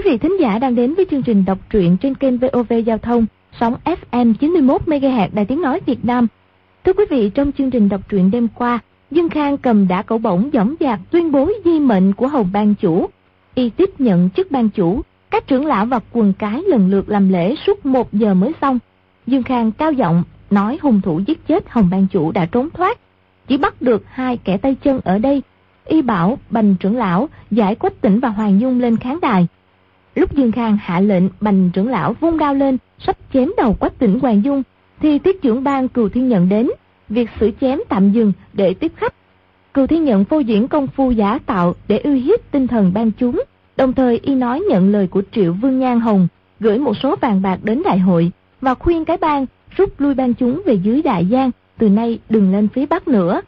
Quý vị thính giả đang đến với chương trình đọc truyện trên kênh VOV Giao thông, sóng FM 91 MHz Đài Tiếng nói Việt Nam. Thưa quý vị, trong chương trình đọc truyện đêm qua, Dương Khang cầm đã cẩu bổng dõng dạc tuyên bố di mệnh của Hồng ban chủ. Y tiếp nhận chức ban chủ, các trưởng lão và quần cái lần lượt làm lễ suốt một giờ mới xong. Dương Khang cao giọng nói hung thủ giết chết Hồng ban chủ đã trốn thoát, chỉ bắt được hai kẻ tay chân ở đây. Y bảo bành trưởng lão giải quách tỉnh và Hoàng Dung lên khán đài. Lúc Dương Khang hạ lệnh bành trưởng lão vung đao lên, sắp chém đầu quách tỉnh Hoàng Dung, thì tiết trưởng ban cừu thiên nhận đến, việc xử chém tạm dừng để tiếp khách. Cừu thiên nhận phô diễn công phu giả tạo để uy hiếp tinh thần ban chúng, đồng thời y nói nhận lời của Triệu Vương Nhan Hồng, gửi một số vàng bạc đến đại hội và khuyên cái bang rút lui ban chúng về dưới đại giang, từ nay đừng lên phía bắc nữa.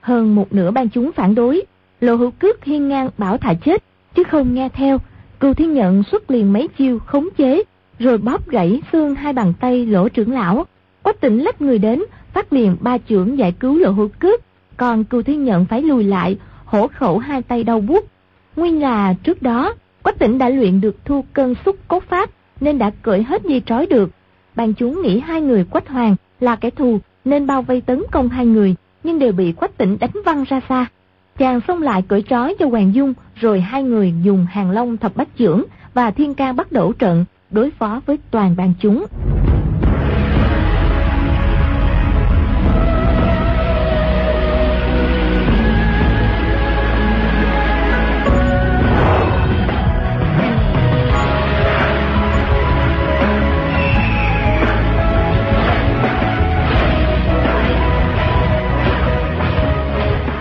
Hơn một nửa ban chúng phản đối, lộ hữu cước hiên ngang bảo thả chết, chứ không nghe theo. Cưu thiên nhận xuất liền mấy chiêu khống chế, rồi bóp gãy xương hai bàn tay lỗ trưởng lão. Quách tỉnh lách người đến, phát liền ba trưởng giải cứu lỗ hữu cướp. còn Cưu thiên nhận phải lùi lại, hổ khẩu hai tay đau buốt. Nguyên là trước đó, Quách tỉnh đã luyện được thu cân xúc cốt pháp, nên đã cởi hết dây trói được. Bàn chúng nghĩ hai người Quách Hoàng là kẻ thù, nên bao vây tấn công hai người, nhưng đều bị Quách tỉnh đánh văng ra xa. Chàng xông lại cởi trói cho Hoàng Dung, rồi hai người dùng hàng long thập bách trưởng và thiên ca bắt đổ trận, đối phó với toàn ban chúng.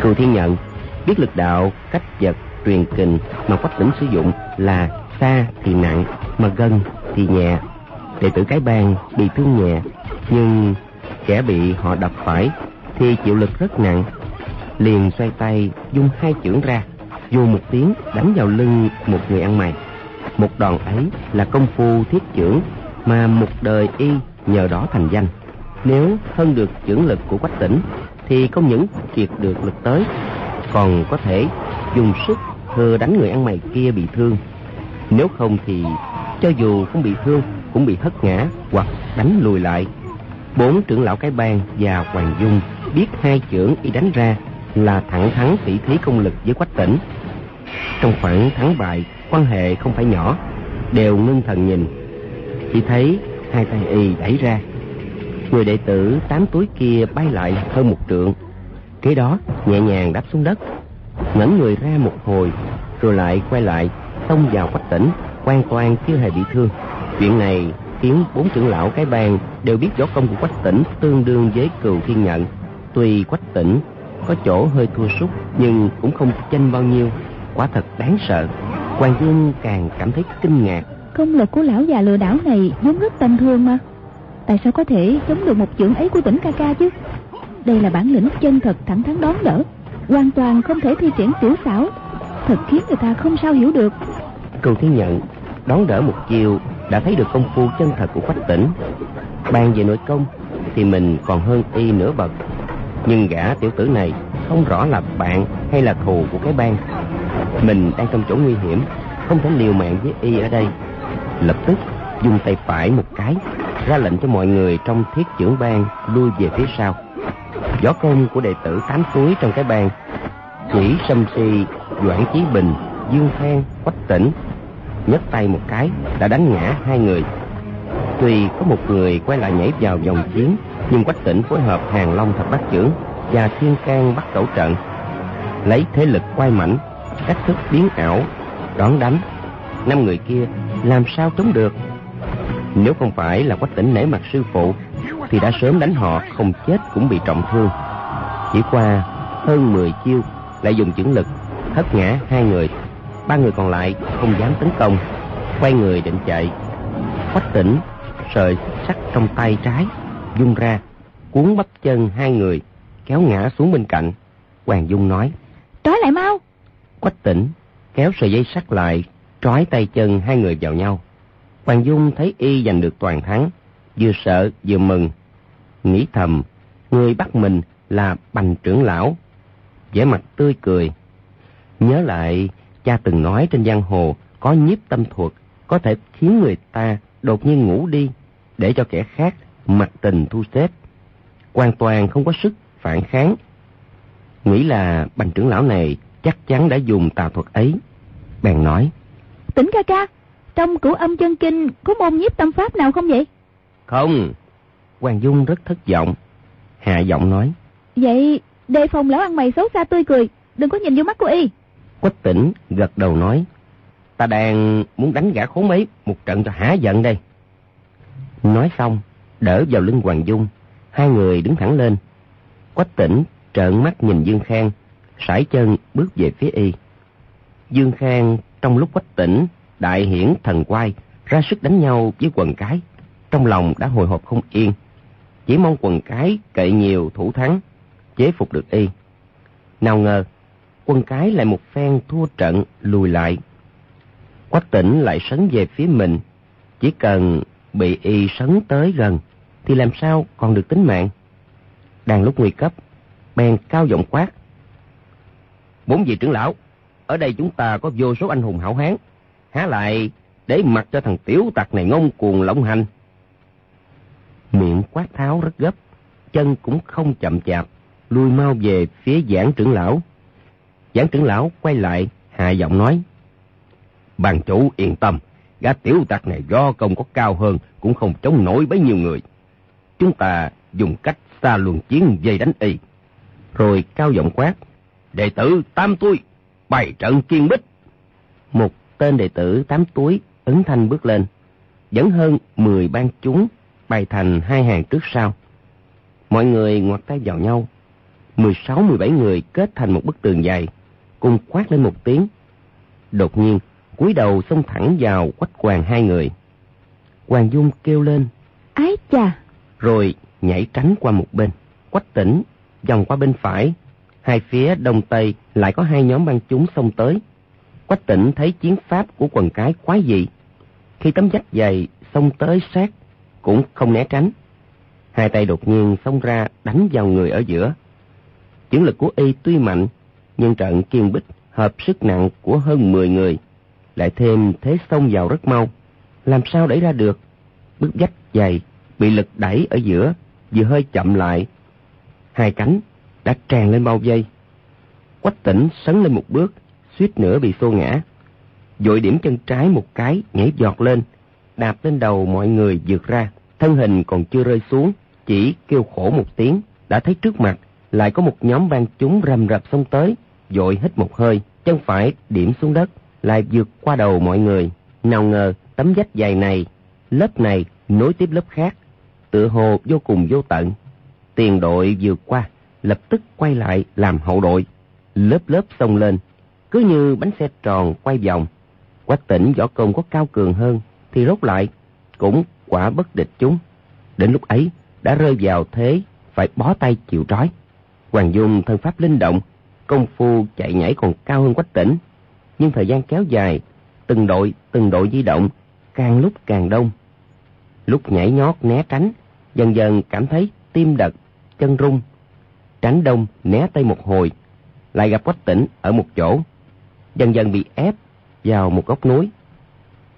Cừu Thiên Nhận biết lực đạo, cách vật, truyền kình mà quách tỉnh sử dụng là xa thì nặng mà gần thì nhẹ. Đệ tử cái bang bị thương nhẹ nhưng kẻ bị họ đập phải thì chịu lực rất nặng. Liền xoay tay dung hai chưởng ra, dù một tiếng đánh vào lưng một người ăn mày. Một đòn ấy là công phu thiết chưởng mà một đời y nhờ đó thành danh. Nếu hơn được chưởng lực của quách tỉnh thì không những kiệt được lực tới còn có thể dùng sức hơ đánh người ăn mày kia bị thương. Nếu không thì cho dù không bị thương, cũng bị hất ngã hoặc đánh lùi lại. Bốn trưởng lão cái bang và hoàng dung biết hai trưởng y đánh ra là thẳng thắn tỷ thí công lực với quách tỉnh. Trong khoảng thắng bại, quan hệ không phải nhỏ, đều ngưng thần nhìn. Chỉ thấy hai tay y đẩy ra. Người đệ tử tám túi kia bay lại hơn một trượng kế đó, nhẹ nhàng đáp xuống đất. Ngẩng người ra một hồi, rồi lại quay lại, xông vào quách tỉnh hoàn toàn chưa hề bị thương. Chuyện này khiến bốn trưởng lão cái bang đều biết võ công của quách tỉnh tương đương với cừu thiên nhận. Tuy quách tỉnh có chỗ hơi thua sút, nhưng cũng không chênh bao nhiêu, quả thật đáng sợ. Hoàng dương càng cảm thấy kinh ngạc. Công lực của lão già lừa đảo này vốn rất tầm thường mà. Tại sao có thể chống được một chưởng ấy của tỉnh ca ca chứ? Đây là bản lĩnh chân thật thẳng thắn đón đỡ. Hoàn toàn không thể thi triển tiểu xảo. Thật khiến người ta không sao hiểu được. Cừu thiên nhận đón đỡ một chiều đã thấy được công phu chân thật của quách tỉnh bàn về nội công thì mình còn hơn y nửa bậc. Nhưng gã tiểu tử này không rõ là bạn hay là thù của cái bang. Mình đang trong chỗ nguy hiểm, không thể liều mạng với y ở đây. Lập tức dùng tay phải một cái, ra lệnh cho mọi người trong thiết trưởng bang lui về phía sau võ công của đệ tử tám túi trong cái bàn chỉ sâm si, doãn chí bình, dương phan, quách tỉnh, nhấc tay một cái đã đánh ngã hai người. Tuy có một người quay lại nhảy vào vòng chiến, nhưng quách tỉnh phối hợp hàng long thập bát trưởng và thiên can bắt cẩu trận, lấy thế lực quay mảnh, cách thức biến ảo đón đánh. Năm người kia làm sao chống được? Nếu không phải là quách tỉnh nể mặt sư phụ thì đã sớm đánh họ không chết cũng bị trọng thương. Chỉ qua hơn 10 chiêu lại dùng chưởng lực hất ngã hai người. Ba người còn lại không dám tấn công quay người định chạy. Quách tỉnh sợi sắt trong tay trái dung ra cuốn bắp chân hai người kéo ngã xuống bên cạnh. Hoàng dung nói trói lại mau. Quách tỉnh kéo sợi dây sắt lại trói tay chân hai người vào nhau. Hoàng dung thấy y giành được toàn thắng vừa sợ vừa mừng. Nghĩ thầm, người bắt mình là bành trưởng lão. Vẻ mặt tươi cười. Nhớ lại, cha từng nói trên giang hồ, có nhiếp tâm thuật, có thể khiến người ta đột nhiên ngủ đi, để cho kẻ khác mặc tình thu xếp. Hoàn toàn không có sức phản kháng. Nghĩ là bành trưởng lão này chắc chắn đã dùng tà thuật ấy. Bèn nói, tỉnh ca ca, trong cửu âm chân kinh có môn nhiếp tâm pháp nào không vậy? Không. Hoàng dung rất thất vọng. Hạ giọng nói. Vậy đề phòng lão ăn mày xấu xa tươi cười đừng có nhìn vô mắt của y. Quách tỉnh gật đầu nói. Ta đang muốn đánh gã khốn ấy một trận cho hả giận đây. Nói xong đỡ vào lưng hoàng dung. Hai người đứng thẳng lên. Quách tỉnh trợn mắt nhìn dương khang sải chân bước về phía y. Dương khang trong lúc quách tỉnh đại hiển thần quay ra sức đánh nhau với quần cái trong lòng đã hồi hộp không yên. Chỉ mong quần cái cậy nhiều thủ thắng, chế phục được y. Nào ngờ quân cái lại một phen thua trận, lùi lại. Quách tỉnh lại sấn về phía mình. Chỉ cần bị y sấn tới gần, thì làm sao còn được tính mạng? Đang lúc nguy cấp, bèn cao giọng quát. Bốn vị trưởng lão, ở đây chúng ta có vô số anh hùng hảo hán. Há lại để mặc cho thằng tiểu tặc này ngông cuồng lộng hành quát tháo rất gấp. Chân cũng không chậm chạp lui mau về phía giảng trưởng lão. Giảng trưởng lão quay lại hạ giọng nói bàn chủ yên tâm gã tiểu tặc này do công có cao hơn cũng không chống nổi bấy nhiêu người. Chúng ta dùng cách xa luồng chiến dây đánh y. Rồi cao giọng quát đệ tử tam tuổi, bày trận kiên bích. Một tên đệ tử tám túi ấn thanh bước lên. Dẫn hơn mười ban chúng bày thành hai hàng trước sau. Mọi người ngoặt tay vào nhau. Mười sáu mười bảy người kết thành một bức tường dài cùng quát lên một tiếng. Đột nhiên cúi đầu xông thẳng vào quách hoàng hai người. Hoàng dung kêu lên. Ái chà! Rồi nhảy tránh qua một bên. Quách tỉnh vòng qua bên phải. Hai phía đông tây lại có hai nhóm băng chúng xông tới. Quách tỉnh thấy chiến pháp của quần cái quái dị. Khi tấm vách dày xông tới sát cũng không né tránh. Hai tay đột nhiên xông ra đánh vào người ở giữa. Chiến lực của y tuy mạnh, nhưng trận kiên bích hợp sức nặng của hơn 10 người lại thêm thế xông vào rất mau. Làm sao đẩy ra được? Bức vách dày bị lực đẩy ở giữa, vừa hơi chậm lại. Hai cánh đã tràn lên bao dây quách tỉnh sấn lên một bước, suýt nữa bị xô ngã. Dội điểm chân trái một cái nhảy giọt lên đạp lên đầu mọi người vượt ra. Thân hình còn chưa rơi xuống, chỉ kêu khổ một tiếng. Đã thấy trước mặt, lại có một nhóm ban chúng rầm rập xông tới, dội hít một hơi, chân phải điểm xuống đất, lại vượt qua đầu mọi người. Nào ngờ, tấm vách dày này, lớp này nối tiếp lớp khác, tựa hồ vô cùng vô tận. Tiền đội vượt qua, lập tức quay lại làm hậu đội. Lớp lớp xông lên, cứ như bánh xe tròn quay vòng. Quách tỉnh võ công có cao cường hơn thì rốt lại, cũng quả bất địch chúng. Đến lúc ấy, đã rơi vào thế, phải bó tay chịu trói. Hoàng dung thân pháp linh động, công phu chạy nhảy còn cao hơn quách tỉnh. Nhưng thời gian kéo dài, từng đội từng đội di động, càng lúc càng đông. Lúc nhảy nhót né tránh, dần dần cảm thấy tim đập, chân rung. Tránh đông né tây một hồi, lại gặp quách tỉnh ở một chỗ. Dần dần bị ép vào một góc núi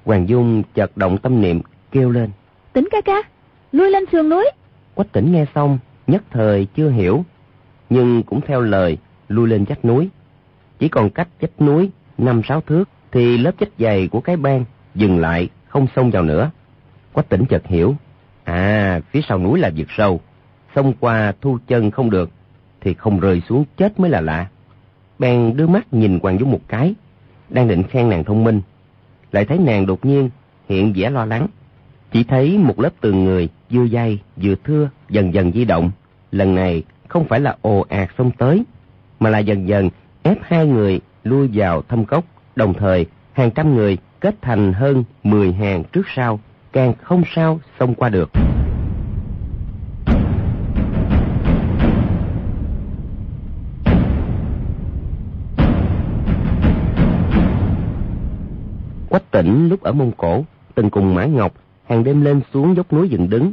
hoàng dung chợt động tâm niệm kêu lên. Tỉnh ca ca lui lên sườn núi. Quách tỉnh nghe xong nhất thời chưa hiểu nhưng cũng theo lời lui lên vách núi. Chỉ còn cách vách núi năm sáu thước thì lớp vách dày của cái bang dừng lại không xông vào nữa. Quách tỉnh chợt hiểu à phía sau núi là vực sâu xông qua thu chân không được thì không rơi xuống chết mới là lạ. Bèn đưa mắt nhìn hoàng dung một cái đang định khen nàng thông minh lại thấy nàng đột nhiên hiện vẻ lo lắng. Chỉ thấy một lớp tường người vừa dày vừa thưa dần dần di động. Lần này không phải là ồ ạt xông tới, mà là dần dần ép hai người lui vào thâm cốc. Đồng thời, hàng trăm người kết thành hơn 10 hàng trước sau, càng không sao xông qua được. Tỉnh lúc ở mông cổ từng cùng mã ngọc hàng đêm lên xuống dốc núi dựng đứng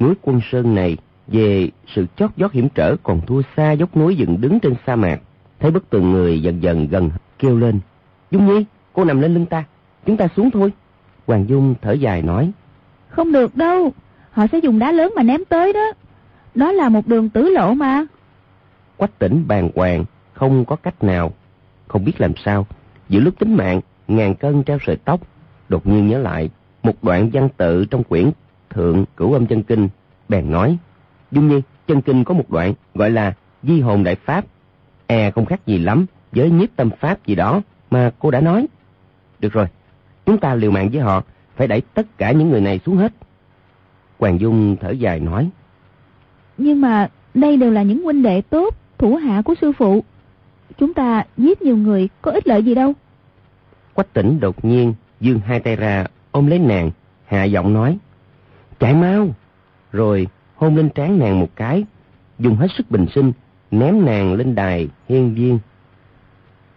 núi quân sơn này về sự chót vót hiểm trở còn thua xa dốc núi dựng đứng trên sa mạc thấy bức tường người dần dần gần kêu lên dung nhi cô nằm lên lưng ta chúng ta xuống thôi. Hoàng Dung thở dài nói. Không được đâu, họ sẽ dùng đá lớn mà ném tới đó. Đó là một đường tử lộ mà. Quách tỉnh bàng hoàng, không có cách nào. Không biết làm sao, giữa lúc tính mạng, ngàn cân treo sợi tóc, đột nhiên nhớ lại một đoạn văn tự trong quyển Thượng Cửu Âm Chân Kinh, bèn nói. Dung Nhi, chân kinh có một đoạn gọi là Di hồn đại pháp. E không khác gì lắm với nhiếp tâm pháp gì đó mà cô đã nói. Được rồi, chúng ta liều mạng với họ, phải đẩy tất cả những người này xuống hết. Hoàng Dung thở dài nói. Nhưng mà đây đều là những huynh đệ tốt, thủ hạ của sư phụ. Chúng ta giết nhiều người có ích lợi gì đâu. Quách tỉnh đột nhiên dương hai tay ra ôm lấy nàng, hạ giọng nói. Chạy mau! Rồi hôn lên trán nàng một cái, dùng hết sức bình sinh, ném nàng lên đài hiên viên.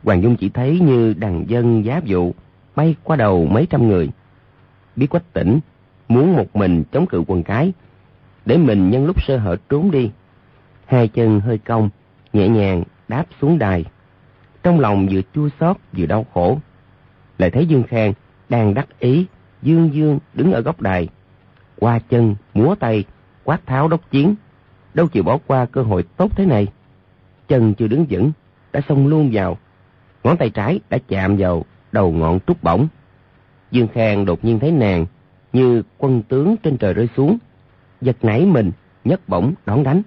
Hoàng Dung chỉ thấy như đàn dân giá vụ bay qua đầu mấy trăm người. Biết quách tỉnh, muốn một mình chống cự quần cái, để mình nhân lúc sơ hở trốn đi. Hai chân hơi cong, nhẹ nhàng đáp xuống đài. Trong lòng vừa chua xót vừa đau khổ. Lại thấy Dương Khang đang đắc ý, dương dương đứng ở góc đài. Qua chân, múa tay, quát tháo đốc chiến. Đâu chịu bỏ qua cơ hội tốt thế này. Chân chưa đứng vững, đã xông luôn vào. Ngón tay trái đã chạm vào đầu ngọn trúc bổng. Dương Khang đột nhiên thấy nàng như quân tướng trên trời rơi xuống. Giật nảy mình, nhấc bổng đón đánh.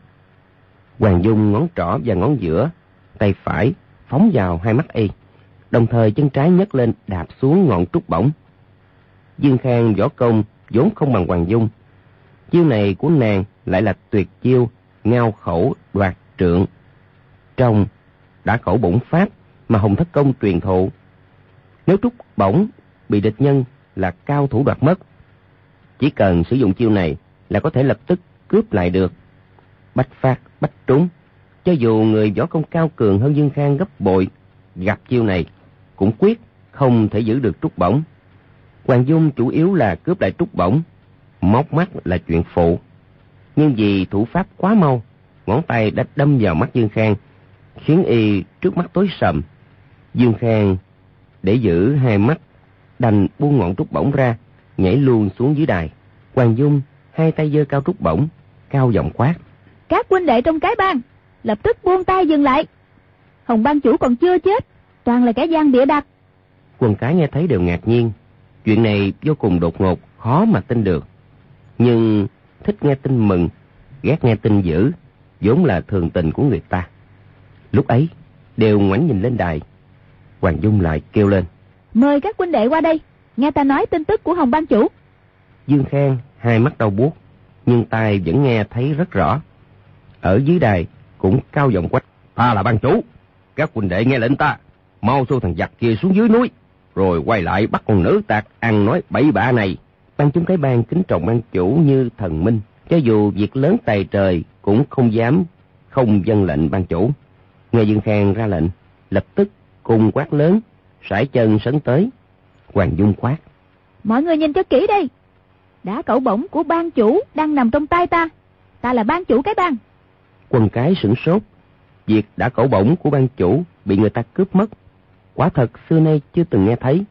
Hoàng Dung ngón trỏ và ngón giữa, tay phải phóng vào hai mắt y. Đồng thời chân trái nhấc lên đạp xuống ngọn trúc bổng. Dương Khang võ công vốn không bằng Hoàng Dung, Chiêu này của nàng lại là tuyệt chiêu ngao khẩu đoạt trượng. Trong đã khẩu bổng pháp mà Hồng Thất Công truyền thụ. Nếu trúc bổng bị địch nhân là cao thủ đoạt mất, chỉ cần sử dụng chiêu này là có thể lập tức cướp lại được. Bách phát, bách trúng. Cho dù người võ công cao cường hơn Dương Khang gấp bội, gặp chiêu này cũng quyết không thể giữ được trúc bổng. Hoàng Dung chủ yếu là cướp lại trúc bổng móc mắt là chuyện phụ. Nhưng vì thủ pháp quá mau, ngón tay đã đâm vào mắt Dương Khang, khiến y trước mắt tối sầm. Dương Khang để giữ hai mắt, đành buông ngọn trúc bổng ra, nhảy luôn xuống dưới đài. Hoàng Dung hai tay giơ cao trúc bổng, cao giọng quát. Các huynh đệ trong cái bang, lập tức buông tay dừng lại. Hồng ban chủ còn chưa chết, toàn là kẻ gian bịa đặt. Quần cái nghe thấy đều ngạc nhiên. Chuyện này vô cùng đột ngột, khó mà tin được nhưng thích nghe tin mừng, ghét nghe tin dữ, vốn là thường tình của người ta. Lúc ấy, đều ngoảnh nhìn lên đài. Hoàng Dung lại kêu lên. Mời các huynh đệ qua đây, nghe ta nói tin tức của Hồng Ban Chủ. Dương Khang hai mắt đau buốt, nhưng tai vẫn nghe thấy rất rõ. Ở dưới đài cũng cao giọng quát. Ta là ban chủ, các huynh đệ nghe lệnh ta, mau xô thằng giặc kia xuống dưới núi, rồi quay lại bắt con nữ tạc ăn nói bậy bạ này. Ban chúng cái ban kính trọng ban chủ như thần minh, cho dù việc lớn tài trời cũng không dám không dân lệnh ban chủ. Nghe Dương Khang ra lệnh, lập tức cùng quát lớn, sải chân sấn tới. Hoàng Dung quát. Mọi người nhìn cho kỹ đây. Đã cẩu bổng của ban chủ đang nằm trong tay ta. Ta là ban chủ cái ban. Quần cái sửng sốt. Việc đã cẩu bổng của ban chủ bị người ta cướp mất. Quả thật xưa nay chưa từng nghe thấy.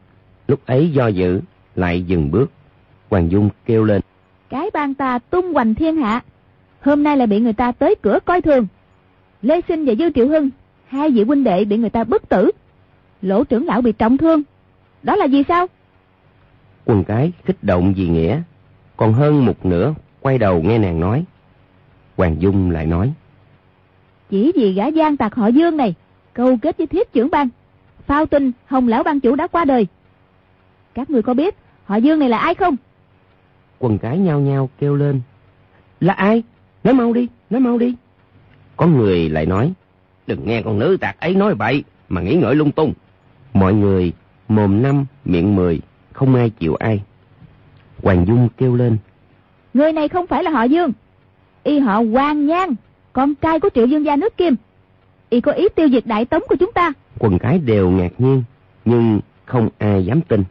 Lúc ấy do dự, lại dừng bước. Hoàng Dung kêu lên. Cái bang ta tung hoành thiên hạ. Hôm nay lại bị người ta tới cửa coi thường. Lê Sinh và Dư Triệu Hưng, hai vị huynh đệ bị người ta bức tử. Lỗ trưởng lão bị trọng thương. Đó là gì sao? Quần cái kích động vì nghĩa. Còn hơn một nửa quay đầu nghe nàng nói. Hoàng Dung lại nói. Chỉ vì gã gian tạc họ Dương này, câu kết với thiết trưởng ban. Phao tin Hồng Lão ban chủ đã qua đời. Các người có biết họ Dương này là ai không? quần cái nhao nhao kêu lên. Là ai? Nói mau đi, nói mau đi. Có người lại nói, đừng nghe con nữ tạc ấy nói bậy, mà nghĩ ngợi lung tung. Mọi người mồm năm, miệng mười, không ai chịu ai. Hoàng Dung kêu lên. Người này không phải là họ Dương. Y họ Hoàng Nhan, con trai của triệu dương gia nước Kim. Y có ý tiêu diệt đại tống của chúng ta. Quần cái đều ngạc nhiên, nhưng không ai dám tin.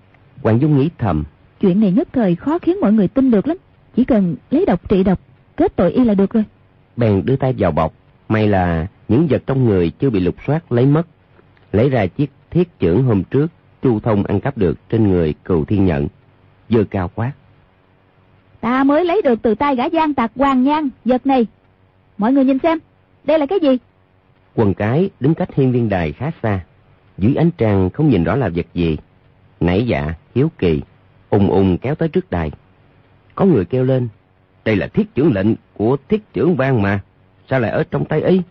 Hoàng Dung nghĩ thầm. Chuyện này nhất thời khó khiến mọi người tin được lắm. Chỉ cần lấy độc trị độc, kết tội y là được rồi. Bèn đưa tay vào bọc. May là những vật trong người chưa bị lục soát lấy mất. Lấy ra chiếc thiết trưởng hôm trước Chu Thông ăn cắp được trên người cừu thiên nhận, dơ cao quát. Ta mới lấy được từ tay gã gian tạc hoàng nhan, vật này. Mọi người nhìn xem, đây là cái gì? Quần cái đứng cách hiên viên đài khá xa, dưới ánh trăng không nhìn rõ là vật gì. Nãy dạ, hiếu kỳ, ùng ùng kéo tới trước đài. Có người kêu lên, đây là thiết trưởng lệnh của thiết trưởng bang mà, sao lại ở trong tay y?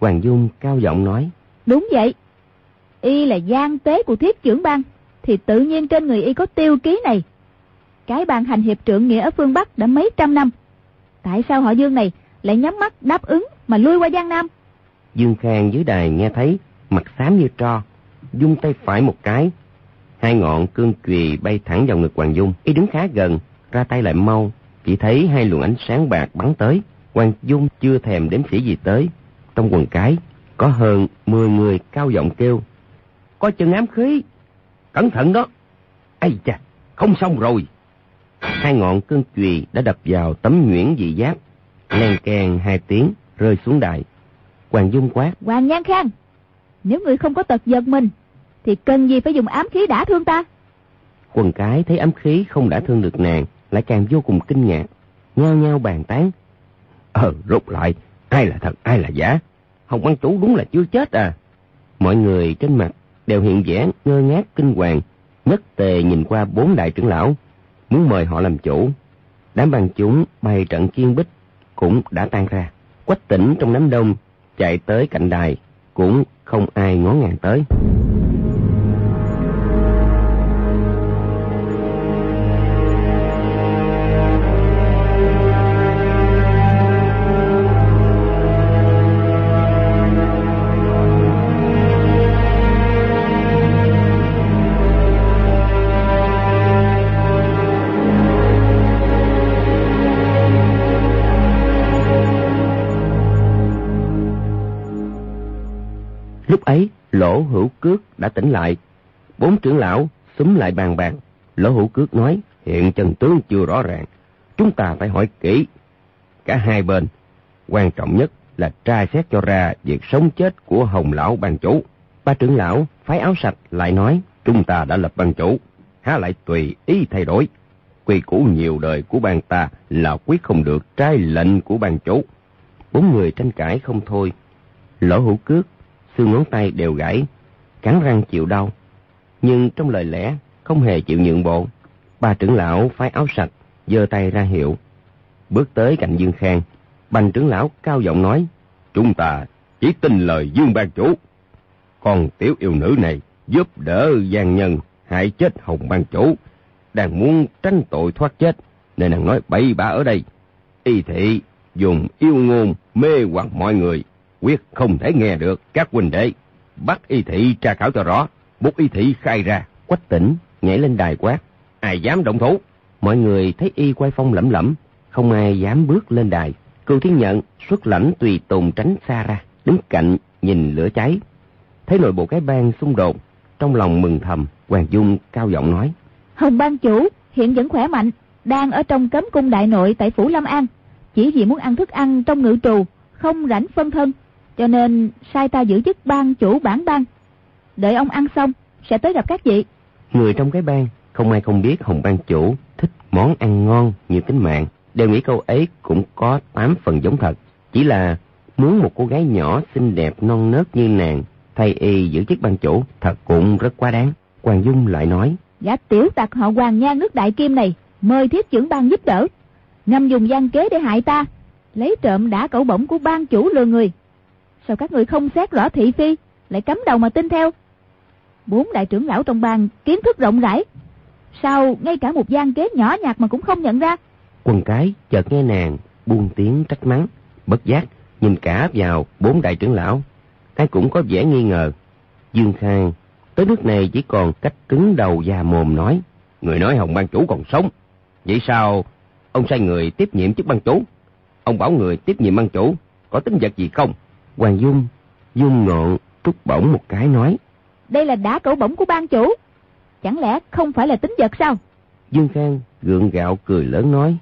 Hoàng Dung cao giọng nói, Đúng vậy, y là gian tế của thiết trưởng bang, thì tự nhiên trên người y có tiêu ký này. Cái bàn hành hiệp trưởng nghĩa ở phương Bắc đã mấy trăm năm. Tại sao họ Dương này lại nhắm mắt đáp ứng mà lui qua Giang Nam? Dương Khang dưới đài nghe thấy, mặt xám như tro, dung tay phải một cái. Hai ngọn cương chùy bay thẳng vào ngực Hoàng Dung. Y đứng khá gần, ra tay lại mau, chỉ thấy hai luồng ánh sáng bạc bắn tới. Hoàng Dung chưa thèm đếm xỉ gì tới. Trong quần cái, có hơn 10 người cao giọng kêu. Có chân ám khí. Cẩn thận đó. Ây chà, không xong rồi. Hai ngọn cương chùy đã đập vào tấm nhuyễn dị giáp. Len kèn hai tiếng, rơi xuống đài. Hoàng Dung quát. Hoàng Nhan Khang, nếu người không có tật giật mình, thì cần gì phải dùng ám khí đả thương ta? Quần cái thấy ám khí không đã thương được nàng, lại càng vô cùng kinh ngạc, nhao nhao bàn tán. Ờ, rút lại, ai là thật, ai là giả? Hồng Văn Chủ đúng là chưa chết à? Mọi người trên mặt đều hiện vẻ ngơ ngác kinh hoàng, nhất tề nhìn qua bốn đại trưởng lão, muốn mời họ làm chủ. Đám bằng chúng bày trận chiên bích cũng đã tan ra. Quách tỉnh trong đám đông chạy tới cạnh đài, cũng không ai ngó ngàng tới. Lúc ấy, lỗ hữu cước đã tỉnh lại. Bốn trưởng lão xúm lại bàn bạc. Lỗ hữu cước nói, hiện chân tướng chưa rõ ràng. Chúng ta phải hỏi kỹ. Cả hai bên, quan trọng nhất là tra xét cho ra việc sống chết của hồng lão ban chủ. Ba trưởng lão phái áo sạch lại nói, chúng ta đã lập ban chủ, há lại tùy ý thay đổi. Quy củ nhiều đời của bang ta là quyết không được trái lệnh của ban chủ. Bốn người tranh cãi không thôi. Lỗ hữu cước xương ngón tay đều gãy, cắn răng chịu đau. Nhưng trong lời lẽ không hề chịu nhượng bộ. Ba trưởng lão phái áo sạch, giơ tay ra hiệu. Bước tới cạnh Dương Khang, bành trưởng lão cao giọng nói, chúng ta chỉ tin lời Dương ban chủ. Còn tiểu yêu nữ này giúp đỡ gian nhân hại chết hồng ban chủ, đang muốn tránh tội thoát chết, nên nàng nói bậy bạ ở đây. Y thị dùng yêu ngôn mê hoặc mọi người quyết không thể nghe được các huynh đệ. Bắt y thị tra khảo cho rõ. Bút y thị khai ra. Quách tỉnh nhảy lên đài quát. Ai dám động thủ? Mọi người thấy y quay phong lẩm lẩm không ai dám bước lên đài. Cưu thiên nhận xuất lãnh tùy tùng tránh xa ra. Đứng cạnh nhìn lửa cháy. Thấy nội bộ cái bang xung đột trong lòng mừng thầm. Hoàng dung cao giọng nói. Hồng ban chủ hiện vẫn khỏe mạnh đang ở trong cấm cung đại nội tại phủ lâm an. Chỉ vì muốn ăn thức ăn trong ngự trù không rảnh phân thân cho nên sai ta giữ chức ban chủ bản ban đợi ông ăn xong sẽ tới gặp các vị. Người trong cái bang không ai không biết hồng ban chủ thích món ăn ngon như tính mạng. Đều nghĩ câu ấy cũng có tám phần giống thật. Chỉ là muốn một cô gái nhỏ xinh đẹp non nớt như nàng thay y giữ chức ban chủ thật cũng rất quá đáng. Hoàng dung lại nói gã tiểu tặc họ hoàng nha nước đại kim này mời thiết trưởng ban giúp đỡ. Ngầm dùng gian kế để hại ta lấy trộm đã cẩu bổng của ban chủ lừa người sao các người không xét rõ thị phi? Lại cắm đầu mà tin theo. Bốn đại trưởng lão trong bang kiến thức rộng rãi. Sao ngay cả một gian kế nhỏ nhặt mà cũng không nhận ra? Quần cái chợt nghe nàng buông tiếng trách mắng, bất giác, nhìn cả vào bốn đại trưởng lão. Ai cũng có vẻ nghi ngờ. Dương khang tới nước này chỉ còn cách cứng đầu già mồm nói, người nói hồng ban chủ còn sống. Vậy sao ông sai người tiếp nhiệm chức ban chủ? Ông bảo người tiếp nhiệm ban chủ có tính vật gì không? Hoàng dung dung ngọn trút bổng một cái nói đây là đá cẩu bổng của ban chủ chẳng lẽ không phải là tính vật sao dương khang gượng gạo cười lớn nói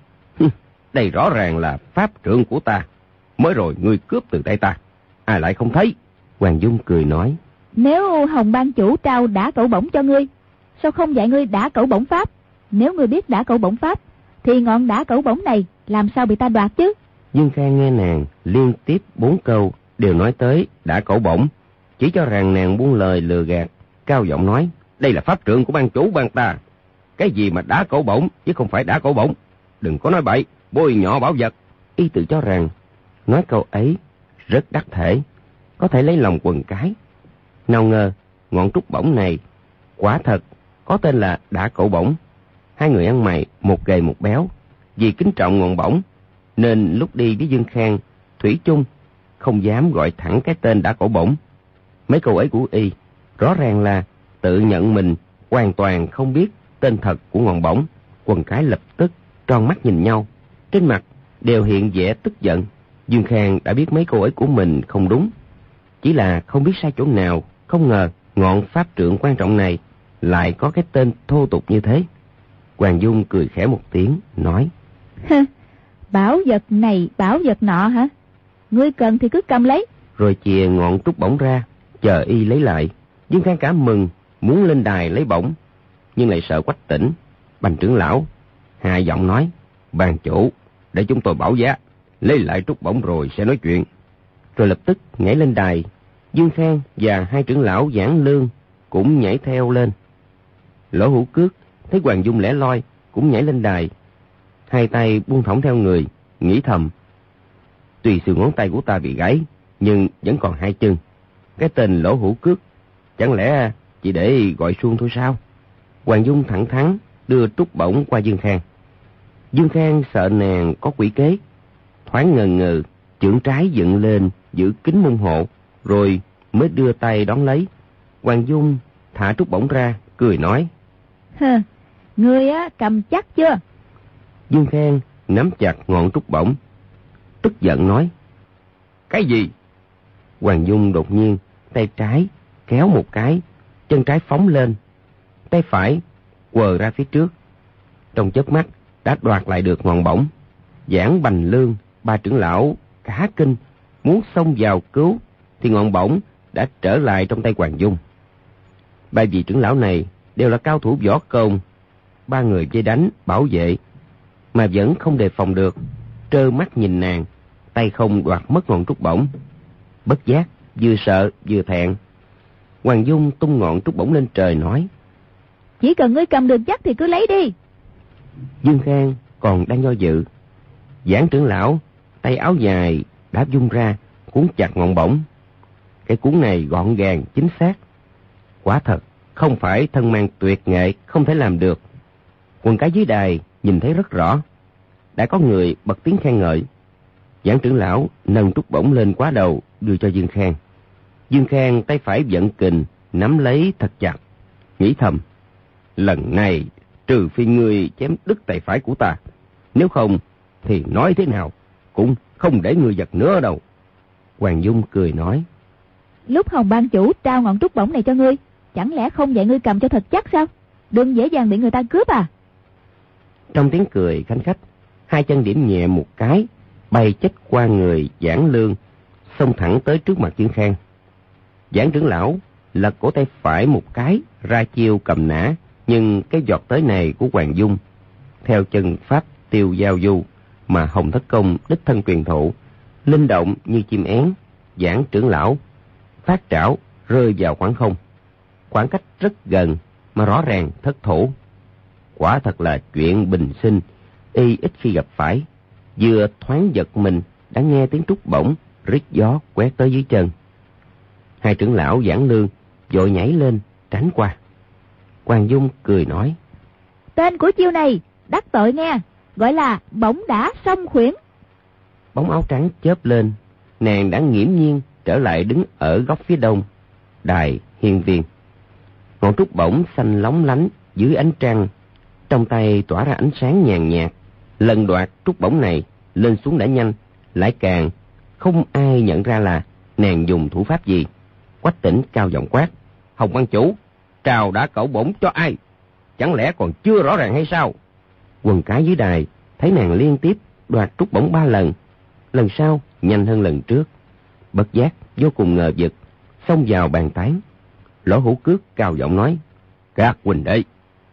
đây rõ ràng là pháp trượng của ta mới rồi ngươi cướp từ tay ta ai lại không thấy hoàng dung cười nói Nếu Hồng ban chủ trao đã cẩu bổng cho ngươi, sao không dạy ngươi đã cẩu bổng pháp? Nếu ngươi biết đã cẩu bổng pháp, thì ngọn đã cẩu bổng này làm sao bị ta đoạt chứ? Dương Khang nghe nàng liên tiếp bốn câu đều nói tới đã cẩu bổng, chỉ cho rằng nàng buông lời lừa gạt, cao giọng nói, đây là pháp trượng của ban chủ ban ta. Cái gì mà đã cổ bổng chứ không phải đã cổ bổng. Đừng có nói bậy, bôi nhỏ bảo vật. Y tự cho rằng, nói câu ấy rất đắc thể, có thể lấy lòng quần cái. Nào ngờ, ngọn trúc bổng này quả thật có tên là đã cổ bổng. Hai người ăn mày, một gầy một béo, vì kính trọng ngọn bổng, nên lúc đi với Dương Khang, Thủy chung không dám gọi thẳng cái tên đã cổ bổng. Mấy câu ấy của y, rõ ràng là tự nhận mình hoàn toàn không biết tên thật của ngọn bổng. Quần cái lập tức tròn mắt nhìn nhau, trên mặt đều hiện vẻ tức giận. Dương Khang đã biết mấy câu ấy của mình không đúng, chỉ là không biết sai chỗ nào, không ngờ ngọn pháp trượng quan trọng này lại có cái tên thô tục như thế. Hoàng Dung cười khẽ một tiếng, nói. bảo vật này, bảo vật nọ hả? Ngươi cần thì cứ cầm lấy. Rồi chìa ngọn trúc bổng ra, chờ y lấy lại. Dương Khang cả mừng, muốn lên đài lấy bổng, nhưng lại sợ quách tỉnh. Bành trưởng lão, hai giọng nói, bàn chủ, để chúng tôi bảo giá, lấy lại trúc bổng rồi sẽ nói chuyện. Rồi lập tức nhảy lên đài, Dương Khang và hai trưởng lão giảng lương cũng nhảy theo lên. Lỗ hữu cước thấy Hoàng Dung lẻ loi cũng nhảy lên đài. Hai tay buông thõng theo người, nghĩ thầm. Tuy xương ngón tay của ta bị gãy, nhưng vẫn còn hai chân. Cái tên lỗ hữu cước, chẳng lẽ chỉ để gọi xuông thôi sao? Hoàng Dung thẳng thắn đưa trúc bổng qua Dương Khang. Dương Khang sợ nàng có quỷ kế, thoáng ngần ngừ, chưởng trái dựng lên giữ kính môn hộ, rồi mới đưa tay đón lấy. Hoàng Dung thả trúc bổng ra, cười nói. Hừ, ngươi á cầm chắc chưa? Dương Khang nắm chặt ngọn trúc bổng, tức giận nói. Cái gì? Hoàng Dung đột nhiên tay trái kéo một cái, chân trái phóng lên, tay phải quờ ra phía trước. Trong chớp mắt đã đoạt lại được ngọn bổng. Giảng Bành Lương, ba trưởng lão cả kinh muốn xông vào cứu thì ngọn bổng đã trở lại trong tay Hoàng Dung. Ba vị trưởng lão này đều là cao thủ võ công, ba người dây đánh, bảo vệ, mà vẫn không đề phòng được, trơ mắt nhìn nàng, tay không đoạt mất ngọn trúc bổng. Bất giác, vừa sợ vừa thẹn. Hoàng Dung tung ngọn trúc bổng lên trời nói. Chỉ cần ngươi cầm được chắc thì cứ lấy đi. Dương Khang còn đang do dự. Giảng trưởng lão, tay áo dài, đáp dung ra, cuốn chặt ngọn bổng. Cái cuốn này gọn gàng, chính xác. Quả thật, không phải thân mang tuyệt nghệ không thể làm được. Quần cái dưới đài nhìn thấy rất rõ. Đã có người bật tiếng khen ngợi. Giảng trưởng lão nâng trúc bổng lên quá đầu đưa cho Dương Khang. Dương Khang tay phải vận kình, nắm lấy thật chặt. Nghĩ thầm, lần này trừ phi ngươi chém đứt tay phải của ta. Nếu không, thì nói thế nào, cũng không để ngươi giật nữa đâu. Hoàng Dung cười nói. Lúc Hồng ban chủ trao ngọn trúc bổng này cho ngươi, chẳng lẽ không dạy ngươi cầm cho thật chắc sao? Đừng dễ dàng bị người ta cướp à? Trong tiếng cười khanh khách, hai chân điểm nhẹ một cái, bay chết qua người giảng lương, xông thẳng tới trước mặt Dương Khang. Giảng trưởng lão lật cổ tay phải một cái, ra chiêu cầm nã, nhưng cái giọt tới này của Hoàng Dung, theo chân pháp tiêu giao du mà Hồng Thất Công đích thân truyền thụ, linh động như chim én, giảng trưởng lão, phát trảo rơi vào khoảng không. Khoảng cách rất gần mà rõ ràng thất thủ. Quả thật là chuyện bình sinh, y ít khi gặp phải. Vừa thoáng giật mình đã nghe tiếng trúc bổng, rít gió quét tới dưới chân. Hai trưởng lão giảng lương, vội nhảy lên, tránh qua. Hoàng Dung cười nói. Tên của chiêu này, đắc tội nghe, gọi là bổng đã xong khuyển. Bóng áo trắng chớp lên, nàng đã nghiễm nhiên trở lại đứng ở góc phía đông, đài hiên viên. Ngọn trúc bổng xanh lóng lánh dưới ánh trăng, trong tay tỏa ra ánh sáng nhàn nhạt. Lần đoạt trúc bổng này lên xuống đã nhanh, lại càng không ai nhận ra là nàng dùng thủ pháp gì. Quách tỉnh cao giọng quát, Hồng văn chủ, trào đã cẩu bổng cho ai? Chẳng lẽ còn chưa rõ ràng hay sao? Quần cái dưới đài thấy nàng liên tiếp đoạt trúc bổng ba lần, lần sau nhanh hơn lần trước. Bất giác vô cùng ngờ vực, xông vào bàn tán, Lỗ hữu cước cao giọng nói. Các huynh đệ,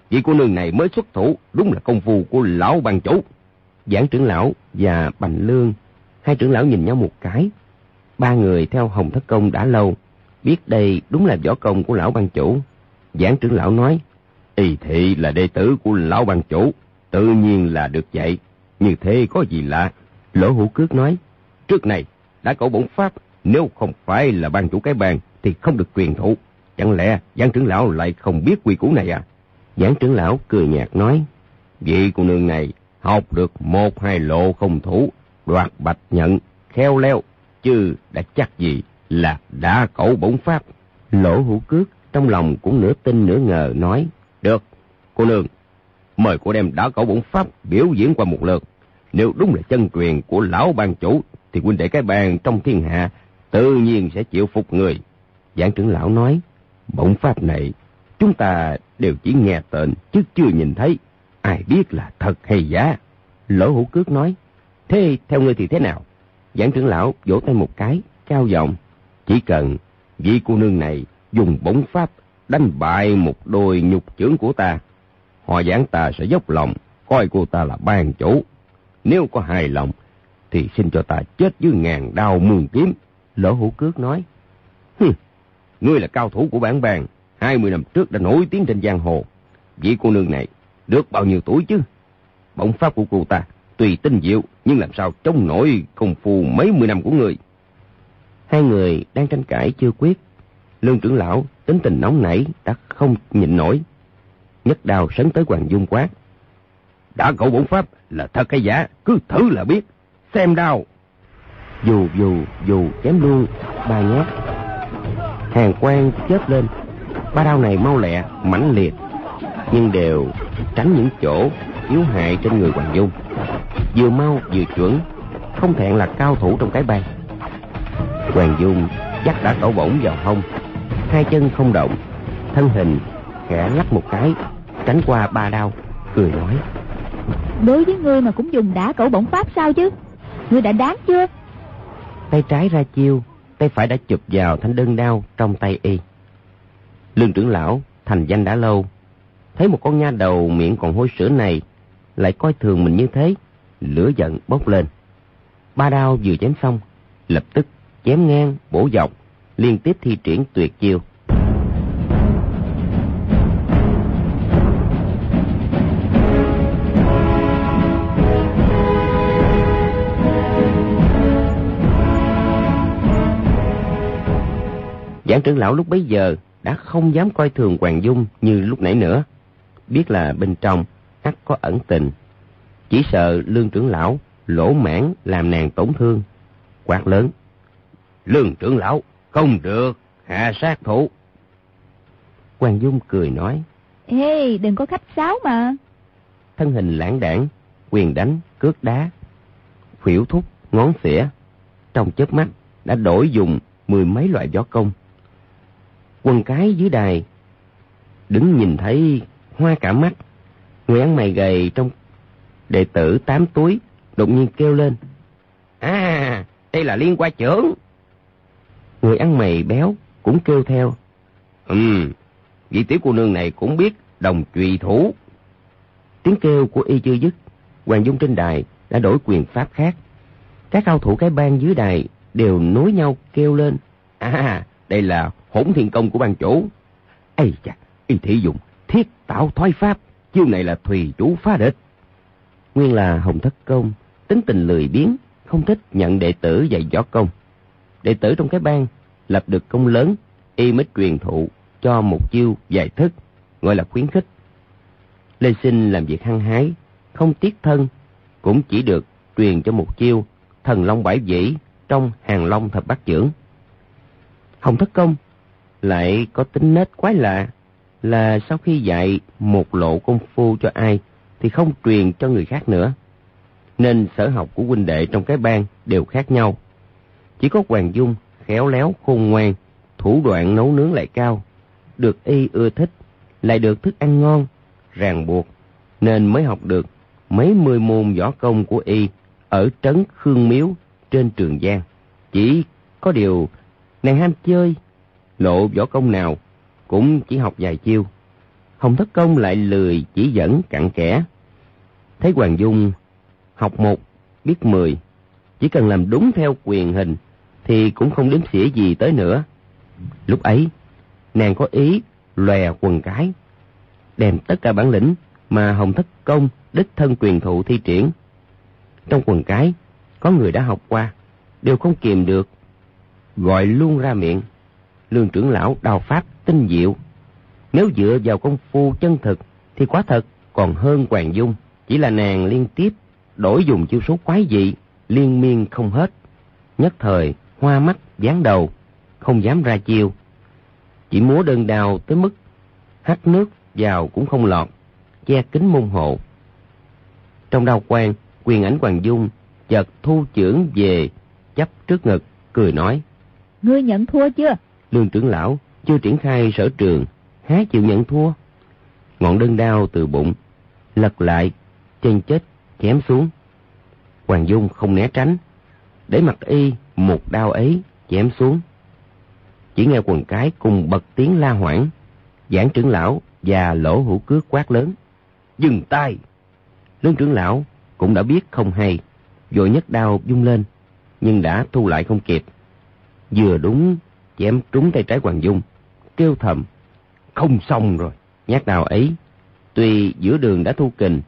vị cô nương này mới xuất thủ, đúng là công phu của lão ban chủ. Giảng trưởng lão và Bành Lương, hai trưởng lão nhìn nhau một cái. Ba người theo Hồng Thất Công đã lâu, biết đây đúng là võ công của lão ban chủ. Giảng trưởng lão nói, Y thị là đệ tử của lão ban chủ, tự nhiên là được dạy. Như thế có gì lạ? Lỗ hữu cước nói, trước này đã cậu bổn pháp, nếu không phải là ban chủ cái bàn thì không được truyền thụ. Chẳng lẽ giảng trưởng lão lại không biết quy củ này à? Giảng trưởng lão cười nhạt nói, vị cô nương này học được một hai lộ không thủ, đoạt bạch nhận, khéo leo, chứ đã chắc gì là đã cẩu bổn pháp. Lỗ hữu cước trong lòng cũng nửa tin nửa ngờ nói, được, cô nương, mời cô đem đã cẩu bổn pháp biểu diễn qua một lượt. Nếu đúng là chân truyền của lão ban chủ, thì huynh đệ cái bàn trong thiên hạ tự nhiên sẽ chịu phục người. Giảng trưởng lão nói, bổn pháp này chúng ta đều chỉ nghe tên chứ chưa nhìn thấy. Ai biết là thật hay giả. Lỗ hữu cước nói, thế theo ngươi thì thế nào? Giảng trưởng lão vỗ tay một cái, cao giọng, chỉ cần vị cô nương này dùng bổng pháp đánh bại một đôi nhục trưởng của ta, họ giảng ta sẽ dốc lòng coi cô ta là ban chủ. Nếu có hài lòng thì xin cho ta chết dưới ngàn đao mường kiếm. Lỗ hữu cước nói, Hừ, ngươi là cao thủ của bản bàn, hai mươi năm trước đã nổi tiếng trên giang hồ. Vị cô nương này được bao nhiêu tuổi chứ? Bổng pháp của cô ta tùy tinh diệu nhưng làm sao chống nổi công phu mấy mươi năm của người. Hai người đang tranh cãi chưa quyết. Lương trưởng lão tính tình nóng nảy đã không nhịn nổi. Nhất đào sấn tới Hoàng Dung quát. Đã cậu bổn pháp là thật hay giả, cứ thử là biết. Xem đao. Dù dù dù chém luôn ba nhát. Hàng quang chớp lên. Ba đao này mau lẹ, mãnh liệt. Nhưng đều tránh những chỗ yếu hại trên người Hoàng Dung. Vừa mau vừa chuẩn, không thẹn là cao thủ trong cái bàn. Hoàng Dung dắt đã cẩu bổng vào hông, hai chân không động, thân hình khẽ lắc một cái, tránh qua ba đao, cười nói. Đối với ngươi mà cũng dùng đá cẩu bổng pháp sao chứ? Ngươi đã đáng chưa? Tay trái ra chiêu, tay phải đã chụp vào thanh đơn đao trong tay y. Lương trưởng lão, thành danh đã lâu, thấy một con nha đầu miệng còn hôi sữa này, lại coi thường mình như thế, lửa giận bốc lên. Ba đao vừa chém xong, lập tức chém ngang, bổ dọc, liên tiếp thi triển tuyệt chiêu. Giảng trưởng lão lúc bấy giờ đã không dám coi thường Hoàng Dung như lúc nãy nữa. Biết là bên trong ắt có ẩn tình. Chỉ sợ lương trưởng lão lỗ mãn làm nàng tổn thương. Quát lớn. Lương trưởng lão, không được, hạ sát thủ. Hoàng Dung cười nói. Ê, đừng có khách sáo mà. Thân hình lãng đảng, quyền đánh, cước đá, khuỷu thúc, ngón xỉa. Trong chớp mắt đã đổi dùng mười mấy loại võ công. Quần cái dưới đài, đứng nhìn thấy hoa cả mắt. Người ăn mày gầy trong đệ tử tám túi đột nhiên kêu lên. À, đây là liên qua trưởng. Người ăn mày béo cũng kêu theo. Ừm, vị tiểu cô nương này cũng biết đồng trùy thủ. Tiếng kêu của y chưa dứt, Hoàng Dung trên đài đã đổi quyền pháp khác. Các cao thủ cái bang dưới đài đều nối nhau kêu lên. À, đây là hỗn thiên công của ban chủ. Ây chà, y thị dùng thiết tạo thoái pháp, chiêu này là thùy chủ phá địch. Nguyên là Hồng Thất Công, tính tình lười biếng, không thích nhận đệ tử dạy võ công. Đệ tử trong cái bang lập được công lớn, y mới truyền thụ cho một chiêu giải thức, gọi là khuyến khích. Lê Sinh làm việc hăng hái, không tiếc thân, cũng chỉ được truyền cho một chiêu thần long bãi vĩ trong hàng long thập bát trưởng. Hồng Thất Công lại có tính nết quái lạ là sau khi dạy một lộ công phu cho ai thì không truyền cho người khác nữa. Nên sở học của huynh đệ trong cái bang đều khác nhau. Chỉ có Hoàng Dung khéo léo khôn ngoan, thủ đoạn nấu nướng lại cao, được y ưa thích, lại được thức ăn ngon, ràng buộc, nên mới học được mấy mươi môn võ công của y ở trấn Khương Miếu trên Trường Giang. Chỉ có điều nàng ham chơi, lộ võ công nào cũng chỉ học vài chiêu. Hồng Thất Công lại lười chỉ dẫn cặn kẽ. Thấy Hoàng Dung học một, biết mười, chỉ cần làm đúng theo quyền hình thì cũng không đếm xỉa gì tới nữa. Lúc ấy, nàng có ý lòe quần cái, đem tất cả bản lĩnh mà Hồng Thất Công đích thân quyền thụ thi triển. Trong quần cái, có người đã học qua, đều không kìm được, gọi luôn ra miệng. Lương trưởng lão đào pháp tinh diệu. Nếu dựa vào công phu chân thực thì quá thật còn hơn Hoàng Dung. Chỉ là nàng liên tiếp đổi dùng chiêu số quái dị, liên miên không hết. Nhất thời, hoa mắt, dán đầu, không dám ra chiêu. Chỉ múa đơn đào tới mức hắt nước vào cũng không lọt, che kính môn hộ. Trong đao quan, quyền ảnh Hoàng Dung chợt thu trưởng về, chấp trước ngực, cười nói. Ngươi nhận thua chưa? Lương trưởng lão chưa triển khai sở trường, há chịu nhận thua. Ngọn đơn đao từ bụng, lật lại, chân chết, chém xuống. Hoàng Dung không né tránh, để mặt y một đao ấy chém xuống. Chỉ nghe quần cái cùng bật tiếng la hoảng, giảng trưởng lão và lỗ hữu cước quát lớn. Dừng tay! Lương trưởng lão cũng đã biết không hay, vội nhất đao dung lên, nhưng đã thu lại không kịp. Vừa đúng chém trúng tay trái Hoàng Dung, kêu thầm, không xong rồi. Nhát đào ấy, tuy giữa đường đã thu kình,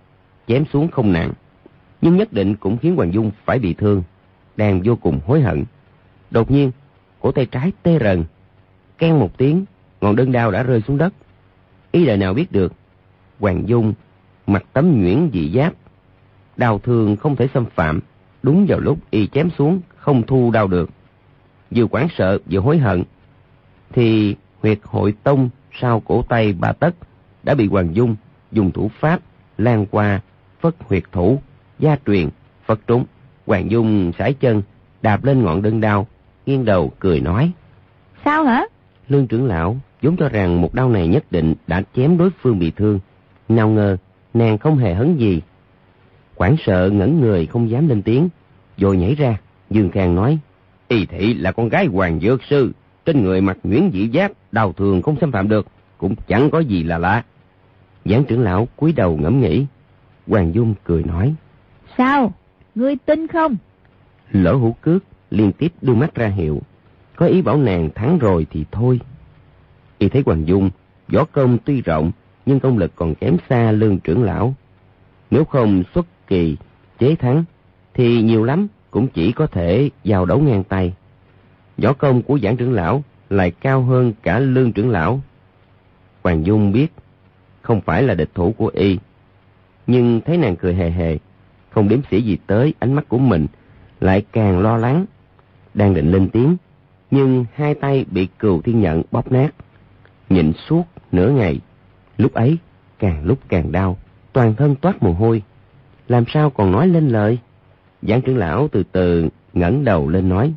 chém xuống không nặng, nhưng nhất định cũng khiến Hoàng Dung phải bị thương, đang vô cùng hối hận. Đột nhiên, cổ tay trái tê rần, ken một tiếng, ngọn đơn đao đã rơi xuống đất. Ý đời nào biết được, Hoàng Dung mặc tấm nhuyễn dị giáp, đau thương không thể xâm phạm, đúng vào lúc y chém xuống không thu đau được. Vừa quảng sợ vừa hối hận, thì huyệt hội tông sau cổ tay bà tất đã bị Hoàng Dung dùng thủ pháp lan qua phất huyệt thủ gia truyền phật trúng hoàng dung sải chân đạp lên ngọn đơn đao nghiêng đầu cười nói sao hả? Lương trưởng lão vốn cho rằng một đao này nhất định đã chém đối phương bị thương. Nào ngờ nàng không hề hấn gì. Quảng sợ ngẩn người không dám lên tiếng rồi nhảy ra dương khang nói y thị là con gái hoàng dược sư trên người mặc nhuyễn dị giáp đau thường không xâm phạm được cũng chẳng có gì là lạ giảng trưởng lão cúi đầu ngẫm nghĩ hoàng dung cười nói Sao? Ngươi tin không? Lỡ hữu cước liên tiếp đưa mắt ra hiệu. Có ý bảo nàng thắng rồi thì thôi. Y thấy Hoàng Dung, võ công tuy rộng, nhưng công lực còn kém xa lương trưởng lão. Nếu không xuất kỳ, chế thắng, thì nhiều lắm cũng chỉ có thể giao đấu ngang tay. Võ công của giảng trưởng lão lại cao hơn cả lương trưởng lão. Hoàng Dung biết, không phải là địch thủ của y. Nhưng thấy nàng cười hề hề, không đếm xỉa gì tới ánh mắt của mình, lại càng lo lắng. Đang định lên tiếng, nhưng hai tay bị cừu thiên nhận bóp nát. Nhịn suốt nửa ngày, lúc ấy càng lúc càng đau, toàn thân toát mồ hôi. Làm sao còn nói lên lời? Giảng trưởng lão từ từ ngẩng đầu lên nói,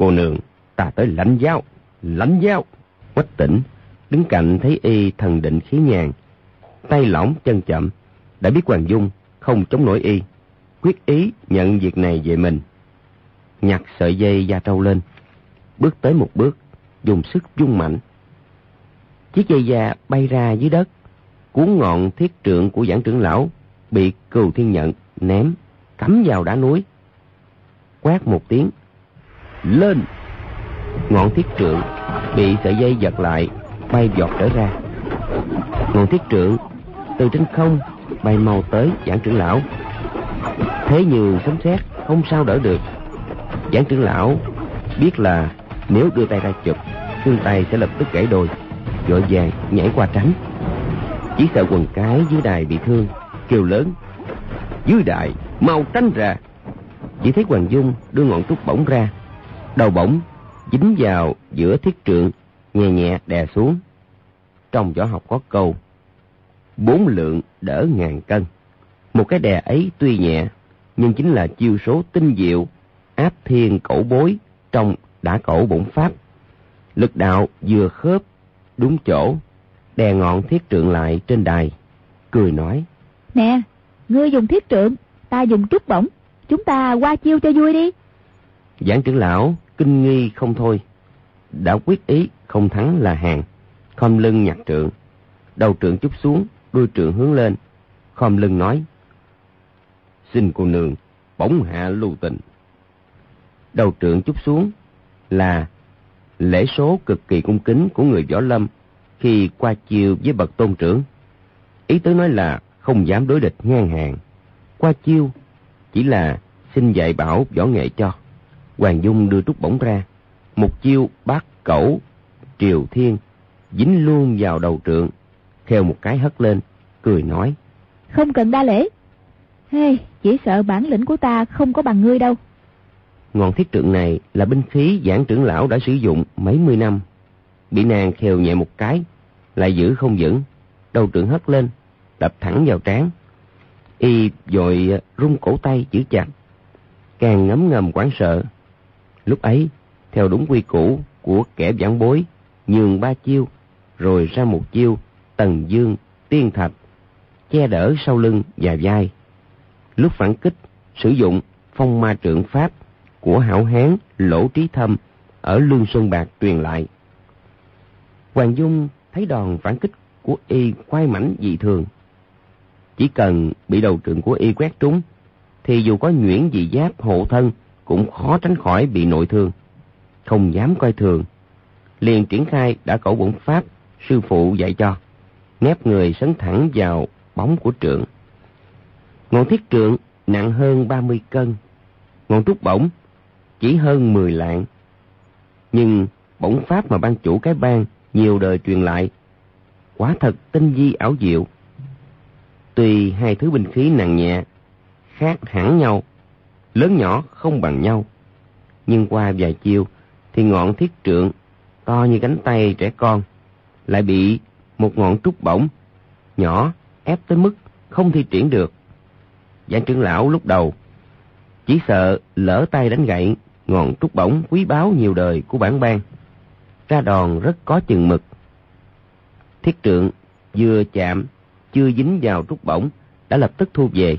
Cô nương, ta tới lãnh giáo, lãnh giáo. Quách tỉnh, đứng cạnh thấy y thần định khí nhàn, tay lỏng chân chậm, đã biết Hoàng Dung không chống nổi y, quyết ý nhận việc này về mình. Nhặt sợi dây da trâu lên, bước tới một bước, dùng sức dung mạnh. Chiếc dây da bay ra dưới đất, cuốn ngọn thiết trượng của giảng trưởng lão bị cừu thiên nhận ném, cắm vào đá núi. Quát một tiếng, lên! Ngọn thiết trượng bị sợi dây giật lại, bay giọt trở ra. Ngọn thiết trượng từ trên không bay mau tới giảng trưởng lão. Thế như sấm sét không sao đỡ được. Giảng trưởng lão biết là nếu đưa tay ra chụp xương tay sẽ lập tức gãy đôi vội vàng nhảy qua tránh. Chỉ sợ quần cái dưới đài bị thương kêu lớn dưới đài mau tránh ra. Chỉ thấy hoàng dung đưa ngọn trúc bổng ra. Đầu bổng dính vào giữa thiết trượng nhẹ nhẹ đè xuống. Trong võ học có câu bốn lượng đỡ ngàn cân. Một cái đè ấy tuy nhẹ nhưng chính là chiêu số tinh diệu áp thiên cổ bối trong đã cổ bổn pháp. Lực đạo vừa khớp đúng chỗ đè ngọn thiết trượng lại trên đài cười nói nè ngươi dùng thiết trượng ta dùng trúc bổng chúng ta qua chiêu cho vui đi. Giảng trưởng lão kinh nghi không thôi. Đã quyết ý không thắng là hàng. Khom lưng nhặt trượng. Đầu trượng chút xuống, đuôi trượng hướng lên. Khom lưng nói, xin cô nương bổng hạ lưu tình. Đầu trượng chút xuống là lễ số cực kỳ cung kính của người võ lâm khi qua chiêu với bậc tôn trưởng. Ý tứ nói là không dám đối địch ngang hàng. Qua chiêu chỉ là xin dạy bảo võ nghệ cho hoàng dung đưa trúc bổng ra. Một chiêu bát cẩu triều thiên dính luôn vào đầu trượng kheo một cái hất lên cười nói. Không cần đa lễ. Hey, chỉ sợ bản lĩnh của ta không có bằng ngươi đâu. Ngọn thiết trượng này là binh khí giảng trưởng lão đã sử dụng mấy mươi năm. Bị nàng khều nhẹ một cái lại giữ không vững. Đầu trượng hất lên đập thẳng vào trán. Y vội rung cổ tay giữ chặt. Càng ngấm ngầm quán sợ lúc ấy, theo đúng quy củ của kẻ giảng bối, nhường ba chiêu, rồi ra một chiêu, tần dương, tiên thạch, che đỡ sau lưng và vai. Lúc phản kích, sử dụng phong ma trượng pháp của hảo hán lỗ trí thâm ở lương sơn bạc truyền lại. Hoàng dung thấy đòn phản kích của y quay mảnh dị thường. Chỉ cần bị đầu trượng của y quét trúng, thì dù có nhuyễn dị giáp hộ thân cũng khó tránh khỏi bị nội thương. Không dám coi thường. Liền triển khai đã cẩu bổn pháp, sư phụ dạy cho, nép người sấn thẳng vào bóng của trượng. Ngọn thiết trượng nặng hơn 30 cân, ngọn trúc bổng chỉ hơn 10 lạng. Nhưng bổng pháp mà ban chủ cái bang nhiều đời truyền lại, quả thật tinh vi ảo diệu. Tuy hai thứ binh khí nặng nhẹ, khác hẳn nhau lớn nhỏ không bằng nhau. Nhưng qua vài chiêu thì ngọn thiết trượng to như cánh tay trẻ con lại bị một ngọn trúc bổng nhỏ ép tới mức không thi triển được. Giảng trưởng lão lúc đầu chỉ sợ lỡ tay đánh gậy ngọn trúc bổng quý báu nhiều đời của bản bang, ra đòn rất có chừng mực. Thiết trượng vừa chạm, chưa dính vào trúc bổng, đã lập tức thu về.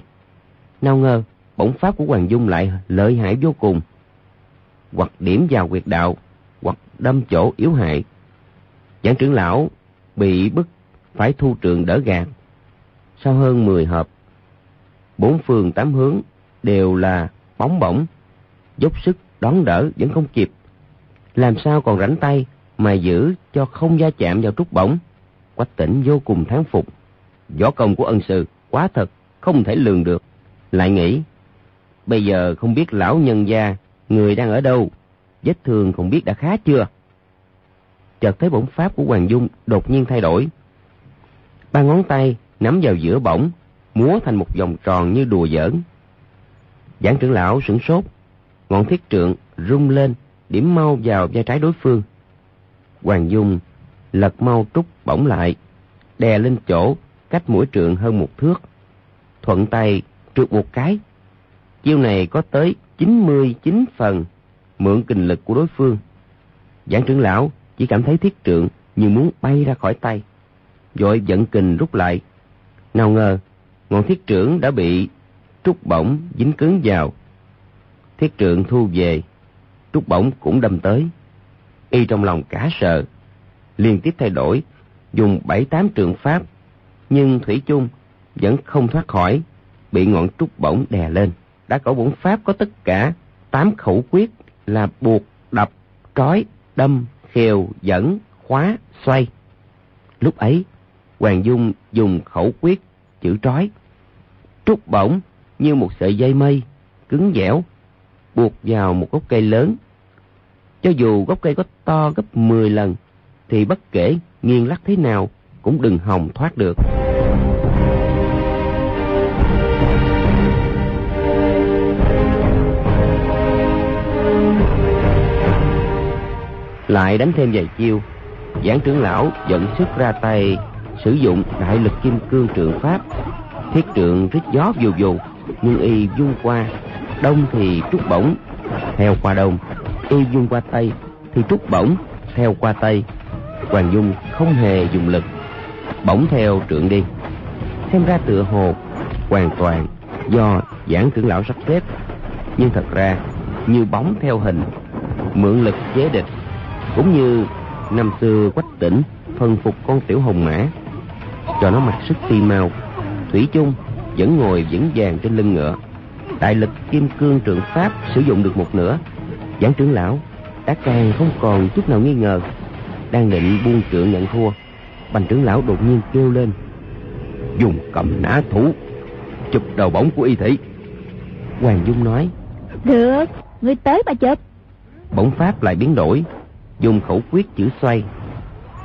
Nào ngờ bổng pháp của hoàng dung lại lợi hại vô cùng. Hoặc điểm vào quyệt đạo, hoặc đâm chỗ yếu hại. Giảng trưởng lão bị bức phải thu trường đỡ gạt. Sau hơn 10 hợp, bốn phương tám hướng đều là bóng bổng. Dốc sức đón đỡ vẫn không kịp. Làm sao còn rảnh tay mà giữ cho không gia chạm vào trúc bổng? Quách tỉnh vô cùng thán phục. Võ công của ân sư quá thật, không thể lường được. Lại nghĩ bây giờ không biết lão nhân gia người đang ở đâu, vết thương không biết đã khá chưa? Chợt thấy bổng pháp của hoàng dung đột nhiên thay đổi. Ba ngón tay nắm vào giữa bổng, múa thành một vòng tròn như đùa giỡn. Giảng trưởng lão sửng sốt, ngọn thiết trượng rung lên, điểm mau vào vai trái đối phương. Hoàng dung lật mau trúc bổng lại, đè lên chỗ cách mũi trượng hơn một thước, thuận tay trượt một cái chiêu này có tới 99 phần mượn kinh lực của đối phương. Giảng trưởng lão chỉ cảm thấy thiết trượng như muốn bay ra khỏi tay vội giận kình rút lại. Nào ngờ, ngọn thiết trưởng đã bị trúc bổng dính cứng vào. Thiết trượng thu về trúc bổng cũng đâm tới. Y trong lòng cả sợ, liên tiếp thay đổi, dùng bảy tám trường pháp, nhưng thủy chung vẫn không thoát khỏi, bị ngọn trúc bổng đè lên đã có bổn pháp có tất cả. Tám khẩu quyết là buộc, đập, trói, đâm, khều, dẫn, khóa, xoay. Lúc ấy, hoàng dung dùng khẩu quyết, chữ trói. Trúc bổng như một sợi dây mây, cứng dẻo, buộc vào một gốc cây lớn. Cho dù gốc cây có to gấp 10 lần, thì bất kể nghiêng lắc thế nào cũng đừng hòng thoát được. Lại đánh thêm vài chiêu. Giảng trưởng lão dẫn sức ra tay, sử dụng đại lực kim cương trượng pháp. Thiết trượng rít gió dù dù nhưng y dung qua, đông thì trúc bổng, theo qua đông. Y dung qua tây thì trúc bổng, theo qua tây. Hoàng dung không hề dùng lực, bổng theo trượng đi. Xem ra tựa hồ hoàn toàn do giảng trưởng lão sắp xếp. Nhưng thật ra, như bóng theo hình, mượn lực chế địch cũng như năm xưa quách tỉnh thuần phục con tiểu hồng mã. Cho nó mặc sức phi mau thủy chung vẫn ngồi vững vàng trên lưng ngựa. Đại lực kim cương trượng pháp sử dụng được một nửa. Giảng trưởng lão đã càng không còn chút nào nghi ngờ. Đang định buông trượng nhận thua bành trưởng lão đột nhiên kêu lên. Dùng cầm nã thủ chụp đầu bóng của y thị. Hoàng dung nói được người tới mà chụp. Bóng pháp lại biến đổi dùng khẩu quyết chữ xoay.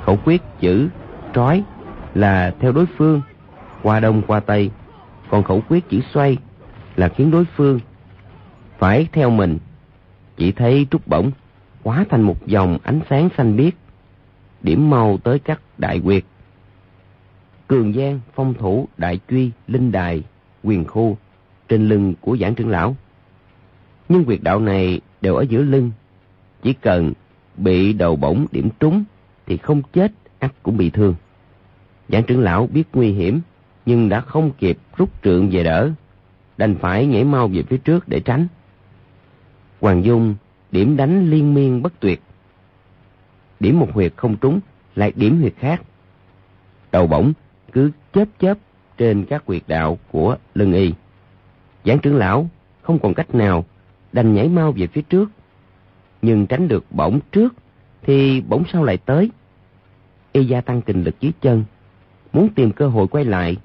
Khẩu quyết chữ trói là theo đối phương, qua đông qua tây. Còn khẩu quyết chữ xoay là khiến đối phương phải theo mình. Chỉ thấy trúc bổng hóa thành một dòng ánh sáng xanh biếc, điểm mau tới các đại quyệt. Cường giang, phong thủ, đại truy, linh đài, quyền khu trên lưng của giảng trưởng lão. Nhưng quyệt đạo này đều ở giữa lưng, chỉ cần bị đầu bổng điểm trúng thì không chết, ắt cũng bị thương. Giảng trưởng lão biết nguy hiểm, nhưng đã không kịp rút trượng về đỡ, đành phải nhảy mau về phía trước để tránh. Hoàng dung, điểm đánh liên miên bất tuyệt. Điểm một huyệt không trúng, lại điểm huyệt khác. Đầu bổng cứ chớp chớp trên các huyệt đạo của lưng y. Giảng trưởng lão không còn cách nào đành nhảy mau về phía trước nhưng tránh được bổng trước, thì bổng sau lại tới. Y gia tăng kinh lực dưới chân, muốn tìm cơ hội quay lại.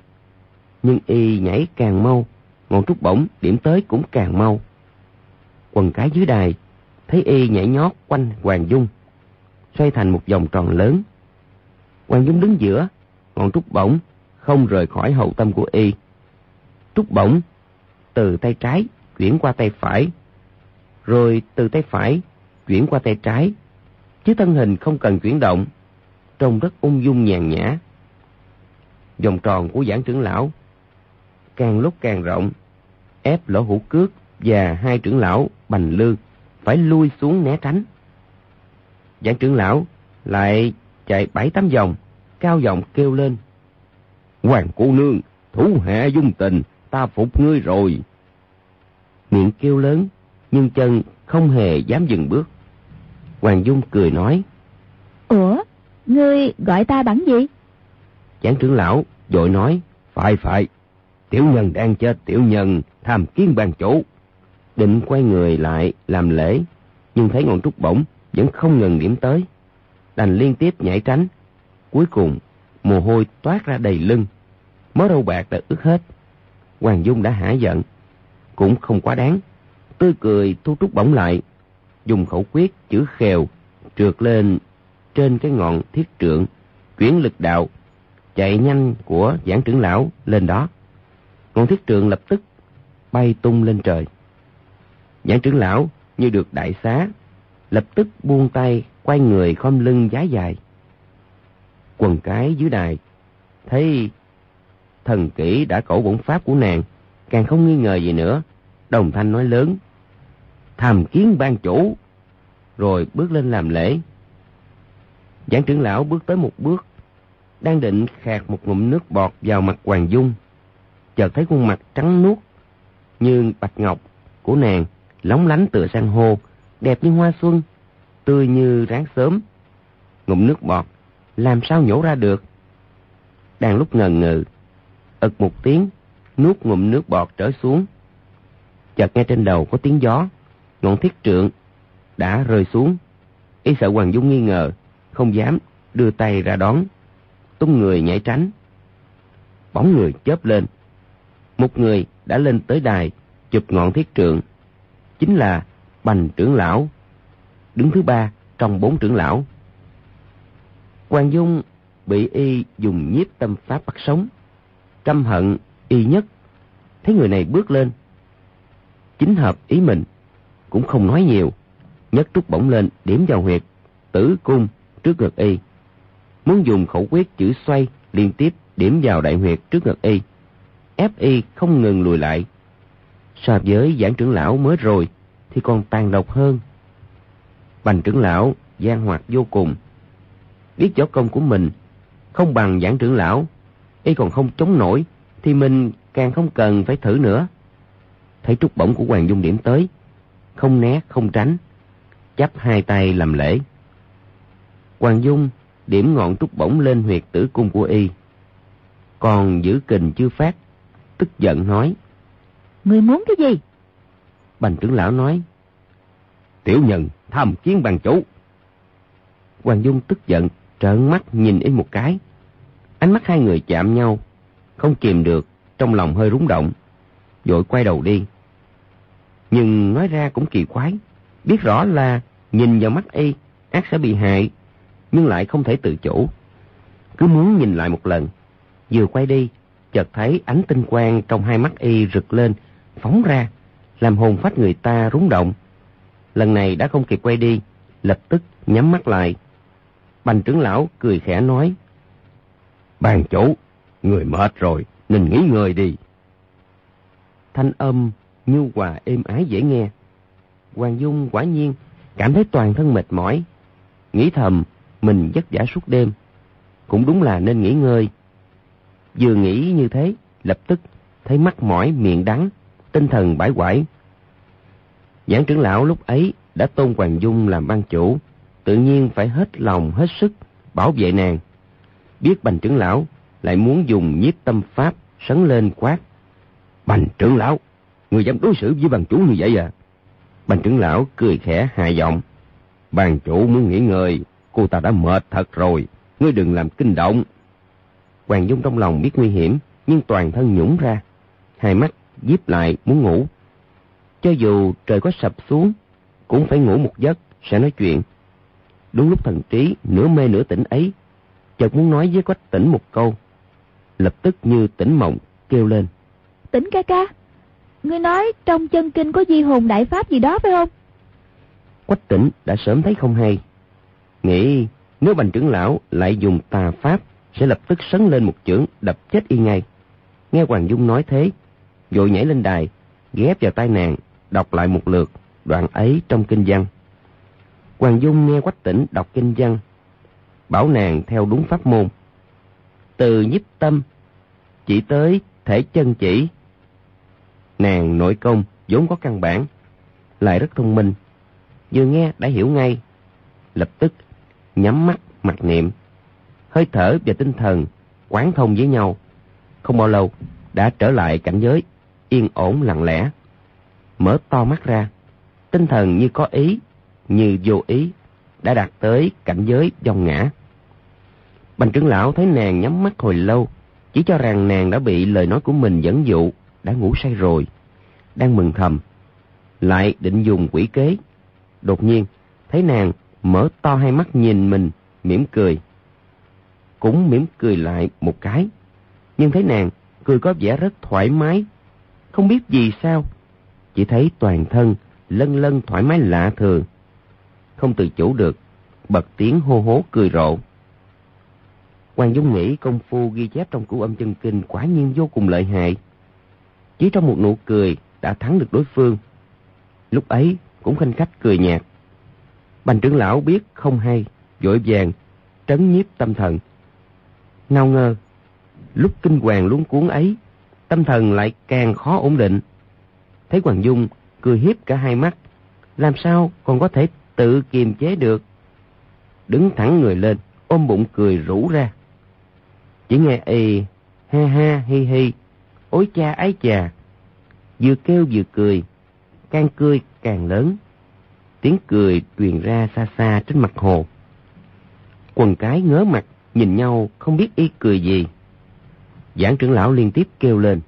Nhưng y nhảy càng mau, ngọn trúc bổng điểm tới cũng càng mau. Quần cái dưới đài, thấy y nhảy nhót quanh hoàng dung, xoay thành một vòng tròn lớn. Hoàng dung đứng giữa, ngọn trúc bổng không rời khỏi hậu tâm của y. Trúc bổng từ tay trái chuyển qua tay phải, rồi từ tay phải chuyển qua tay trái, chứ thân hình không cần chuyển động, trông rất ung dung nhàn nhã. Vòng tròn của giảng trưởng lão càng lúc càng rộng, ép lỗ hữu cước và hai trưởng lão bành lư phải lui xuống né tránh. Giảng trưởng lão lại chạy bảy tám vòng, cao giọng kêu lên, hoàng cô nương, thủ hạ dung tình, ta phục ngươi rồi. Miệng kêu lớn nhưng chân không hề dám dừng bước. Hoàng dung cười nói ủa ngươi gọi ta bằng gì? Giảng trưởng lão vội nói phải phải tiểu nhân đang chết tiểu nhân tham kiến ban chủ. Định quay người lại làm lễ nhưng thấy ngọn trúc bổng vẫn không ngừng điểm tới. Đành liên tiếp nhảy tránh. Cuối cùng mồ hôi toát ra đầy lưng. Mớ râu bạc đã ướt hết. Hoàng dung đã hả giận. Cũng không quá đáng tươi cười, thu trúc bỗng lại. Dùng khẩu quyết chữ khèo trượt lên trên cái ngọn thiết trượng, chuyển lực đạo, chạy nhanh của giảng trưởng lão lên đó. Ngọn thiết trượng lập tức bay tung lên trời. Giảng trưởng lão như được đại xá, lập tức buông tay, quay người khom lưng giá dài. Quần cái dưới đài, thấy thần kỹ đã cổ bổn pháp của nàng, càng không nghi ngờ gì nữa. Đồng thanh nói lớn tham kiến ban chủ, rồi bước lên làm lễ. Giảng trưởng lão bước tới một bước, đang định khạc một ngụm nước bọt vào mặt hoàng dung, chợt thấy khuôn mặt trắng nuốt như bạch ngọc của nàng lóng lánh tựa san hô, đẹp như hoa xuân, tươi như ráng sớm. Ngụm nước bọt làm sao nhổ ra được? Đang lúc ngần ngừ ực một tiếng, nuốt ngụm nước bọt trở xuống. Chợt nghe trên đầu có tiếng gió ngọn thiết trượng đã rơi xuống. Y sợ hoàng dung nghi ngờ, không dám đưa tay ra đón. Tung người nhảy tránh. Bóng người chớp lên. Một người đã lên tới đài, chụp ngọn thiết trượng. Chính là bành trưởng lão, đứng thứ ba trong bốn trưởng lão. Hoàng dung bị y dùng nhiếp tâm pháp bắt sống. Căm hận y nhất. Thấy người này bước lên, chính hợp ý mình cũng không nói nhiều. Nhấc trúc bổng lên, điểm vào huyệt, tử cung trước ngực y. Muốn dùng khẩu quyết chữ xoay, liên tiếp điểm vào đại huyệt trước ngực y. Ép y không ngừng lùi lại. So với giảng trưởng lão mới rồi, thì còn tàn độc hơn. Bành trưởng lão gian hoạt vô cùng. Biết võ công của mình, không bằng giảng trưởng lão, y còn không chống nổi, thì mình càng không cần phải thử nữa. Thấy trúc bổng của hoàng dung điểm tới không né không tránh chắp hai tay làm lễ hoàng dung điểm ngọn trúc bổng lên huyệt tử cung của y. Còn giữ kình chưa phát, tức giận nói. Người muốn cái gì? Bành trưởng lão nói. Tiểu nhân tham kiến bằng chủ. Hoàng Dung tức giận, trợn mắt nhìn y một cái. Ánh mắt hai người chạm nhau, không kìm được, trong lòng hơi rúng động. Vội quay đầu đi. Nhưng nói ra cũng kỳ quái. Biết rõ là nhìn vào mắt y, ác sẽ bị hại, nhưng lại không thể tự chủ. Cứ muốn nhìn lại một lần. Vừa quay đi, chợt thấy ánh tinh quang trong hai mắt y rực lên, phóng ra, làm hồn phách người ta rúng động. Lần này đã không kịp quay đi, lập tức nhắm mắt lại. Bành trưởng lão cười khẽ nói. Bàn chủ, người mệt rồi, nên nghỉ ngơi đi. Thanh âm nhu hòa êm ái dễ nghe. Hoàng Dung quả nhiên cảm thấy toàn thân mệt mỏi. Nghĩ thầm mình vất vả suốt đêm. Cũng đúng là nên nghỉ ngơi. Vừa nghĩ như thế, lập tức thấy mắt mỏi miệng đắng, tinh thần bãi quải. Giảng trưởng lão lúc ấy đã tôn Hoàng Dung làm ban chủ, tự nhiên phải hết lòng hết sức bảo vệ nàng. Biết bành trưởng lão lại muốn dùng nhiếp tâm pháp sấn lên quát. Bành trưởng lão, người dám đối xử với bằng chủ như vậy à? Bành trưởng lão cười khẽ hài giọng. Bàn chủ muốn nghỉ ngơi, cô ta đã mệt thật rồi, ngươi đừng làm kinh động. Hoàng Dung trong lòng biết nguy hiểm, nhưng toàn thân nhũng ra. Hai mắt díp lại muốn ngủ. Cho dù trời có sập xuống, cũng phải ngủ một giấc, sẽ nói chuyện. Đúng lúc thần trí, nửa mê nửa tỉnh ấy, chợt muốn nói với quách tỉnh một câu. Lập tức như tỉnh mộng, kêu lên. Tỉnh ca ca, ngươi nói trong chân kinh có di hồn đại pháp gì đó phải không? Quách tỉnh đã sớm thấy không hay. Nghĩ nếu bành trưởng lão lại dùng tà pháp sẽ lập tức sấn lên một chưởng đập chết y ngay. Nghe Hoàng Dung nói thế, vội nhảy lên đài, ghép vào tai nàng, đọc lại một lượt đoạn ấy trong kinh văn. Hoàng Dung nghe Quách Tỉnh đọc kinh văn, bảo nàng theo đúng pháp môn. Từ nhiếp tâm, chỉ tới thể chân chỉ. Nàng nội công vốn có căn bản, lại rất thông minh. Vừa nghe đã hiểu ngay, lập tức nhắm mắt mặc niệm hơi thở và tinh thần quán thông với nhau. Không bao lâu, đã trở lại cảnh giới, yên ổn lặng lẽ. Mở to mắt ra, tinh thần như có ý, như vô ý, đã đạt tới cảnh giới dòng ngã. Bành trưởng lão thấy nàng nhắm mắt hồi lâu, chỉ cho rằng nàng đã bị lời nói của mình dẫn dụ, đã ngủ say rồi, đang mừng thầm. Lại định dùng quỷ kế. Đột nhiên, thấy nàng mở to hai mắt nhìn mình, mỉm cười cũng mỉm cười lại một cái. Nhưng thấy nàng cười có vẻ rất thoải mái, không biết vì sao, chỉ thấy toàn thân lân lân thoải mái lạ thường. Không tự chủ được, bật tiếng hô hố cười rộ. Quan Dung nghĩ công phu ghi chép trong cửu âm chân kinh quả nhiên vô cùng lợi hại. Chỉ trong một nụ cười đã thắng được đối phương. Lúc ấy cũng khanh khách cười nhạt. Bành trưởng lão biết không hay, vội vàng, trấn nhiếp tâm thần Nào ngờ, lúc kinh hoàng luống cuốn ấy, tâm thần lại càng khó ổn định. Thấy Hoàng Dung cười hiếp cả hai mắt, làm sao còn có thể tự kiềm chế được. Đứng thẳng người lên, ôm bụng cười rủ ra. Chỉ nghe y, ha ha hi hi, ối cha ái chà. Vừa kêu vừa cười, càng cười càng lớn. Tiếng cười truyền ra xa xa trên mặt hồ. Quần cái ngớ mặt nhìn nhau không biết y cười gì. Giảng trưởng lão liên tiếp kêu lên.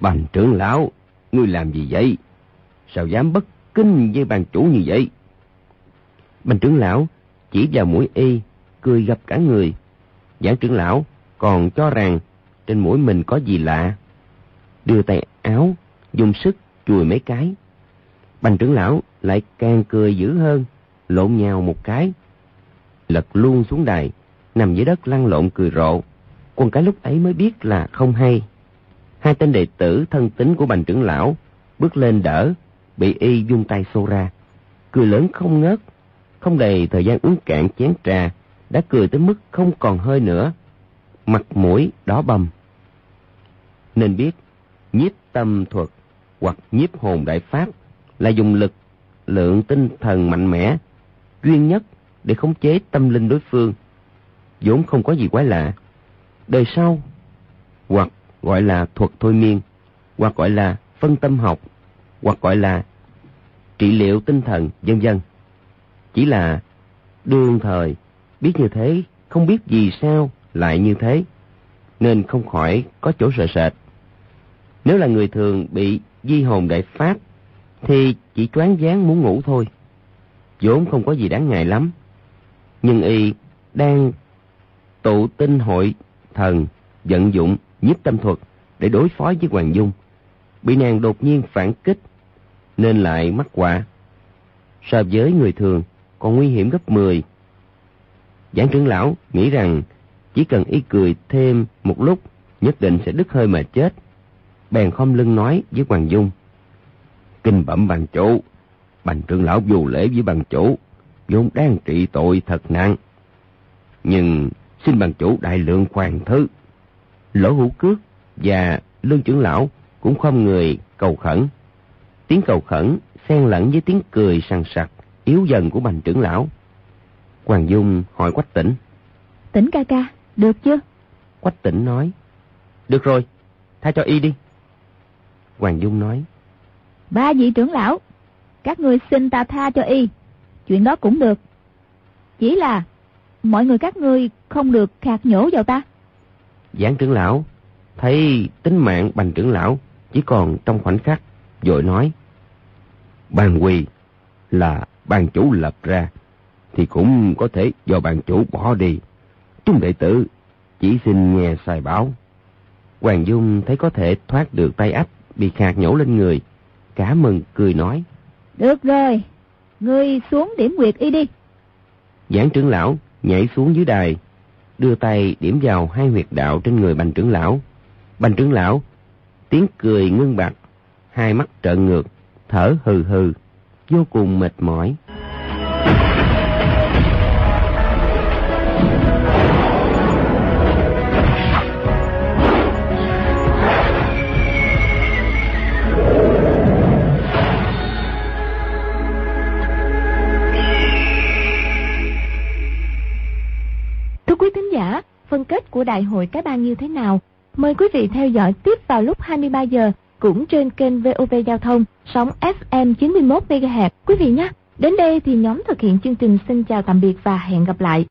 Bành trưởng lão, ngươi làm gì vậy? Sao dám bất kinh với bàn chủ như vậy? Bành trưởng lão chỉ vào mũi y, cười gặp cả người. Giảng trưởng lão còn cho rằng trên mũi mình có gì lạ. Đưa tay áo, dùng sức chùi mấy cái. Bành trưởng lão lại càng cười dữ hơn, lộn nhào một cái. Lật luôn xuống đài, nằm dưới đất lăn lộn cười rộ. Quân cái lúc ấy mới biết là không hay. Hai tên đệ tử thân tín của bành trưởng lão bước lên đỡ, bị y dung tay xô ra. Cười lớn không ngớt, không đầy thời gian uống cạn chén trà, đã cười tới mức không còn hơi nữa. Mặt mũi đỏ bầm. Nên biết, nhiếp tâm thuật hoặc nhiếp hồn đại pháp là dùng lực, lượng tinh thần mạnh mẽ, duy nhất để khống chế tâm linh đối phương vốn không có gì quái lạ. Đời sau, hoặc gọi là thuật thôi miên, hoặc gọi là phân tâm học, hoặc gọi là trị liệu tinh thần, vân vân. Chỉ là đương thời biết như thế, không biết vì sao lại như thế, nên không khỏi có chỗ sợ sệt. Nếu là người thường bị di hồn đại phát, thì chỉ choáng váng muốn ngủ thôi. vốn không có gì đáng ngại lắm. Nhưng y đang tụ tinh hội thần vận dụng nhiếp tâm thuật để đối phó với Hoàng Dung. Bị nàng đột nhiên phản kích, nên lại mắc quả. So với người thường, còn nguy hiểm gấp 10. Giảng trưởng lão nghĩ rằng chỉ cần y cười thêm một lúc, nhất định sẽ đứt hơi mà chết. Bèn không lưng nói với Hoàng Dung. Kinh bẩm bằng chủ, bành trưởng lão vô lễ với bằng chủ, vốn đang trị tội thật nặng. Nhưng xin bằng chủ đại lượng khoan thứ. Lỗ hữu cước và lương trưởng lão cũng không người cầu khẩn. Tiếng cầu khẩn xen lẫn với tiếng cười sằng sặc, yếu dần của bành trưởng lão. Hoàng Dung hỏi Quách Tỉnh. Tỉnh ca ca, được chưa? Quách Tỉnh nói. Được rồi, tha cho y đi. Hoàng Dung nói. Ba vị trưởng lão, các người xin ta tha cho y. Chuyện đó cũng được. Chỉ là mọi người các ngươi không được khạc nhổ vào ta. Giảng trưởng lão, thấy tính mạng bành trưởng lão chỉ còn trong khoảnh khắc, rồi nói. Ban quy là ban chủ lập ra, thì cũng có thể do ban chủ bỏ đi. Chúng đệ tử chỉ xin nghe sai báo. Hoàng Dung thấy có thể thoát được tay ách bị khạc nhổ lên người. Cả mừng cười nói. Được rồi, ngươi xuống điểm quyệt y đi. Giảng trưởng lão nhảy xuống dưới đài, đưa tay điểm vào hai huyệt đạo trên người bành trưởng lão. Bành trưởng lão, tiếng cười ngưng bặt, hai mắt trợn ngược, thở hừ hừ, vô cùng mệt mỏi. Của đại hội cái bang như thế nào? Mời quý vị theo dõi tiếp vào lúc 23 giờ, cũng trên kênh VOV Giao thông, sóng FM 91 MHz quý vị nhé. Đến đây thì nhóm thực hiện chương trình xin chào tạm biệt và hẹn gặp lại.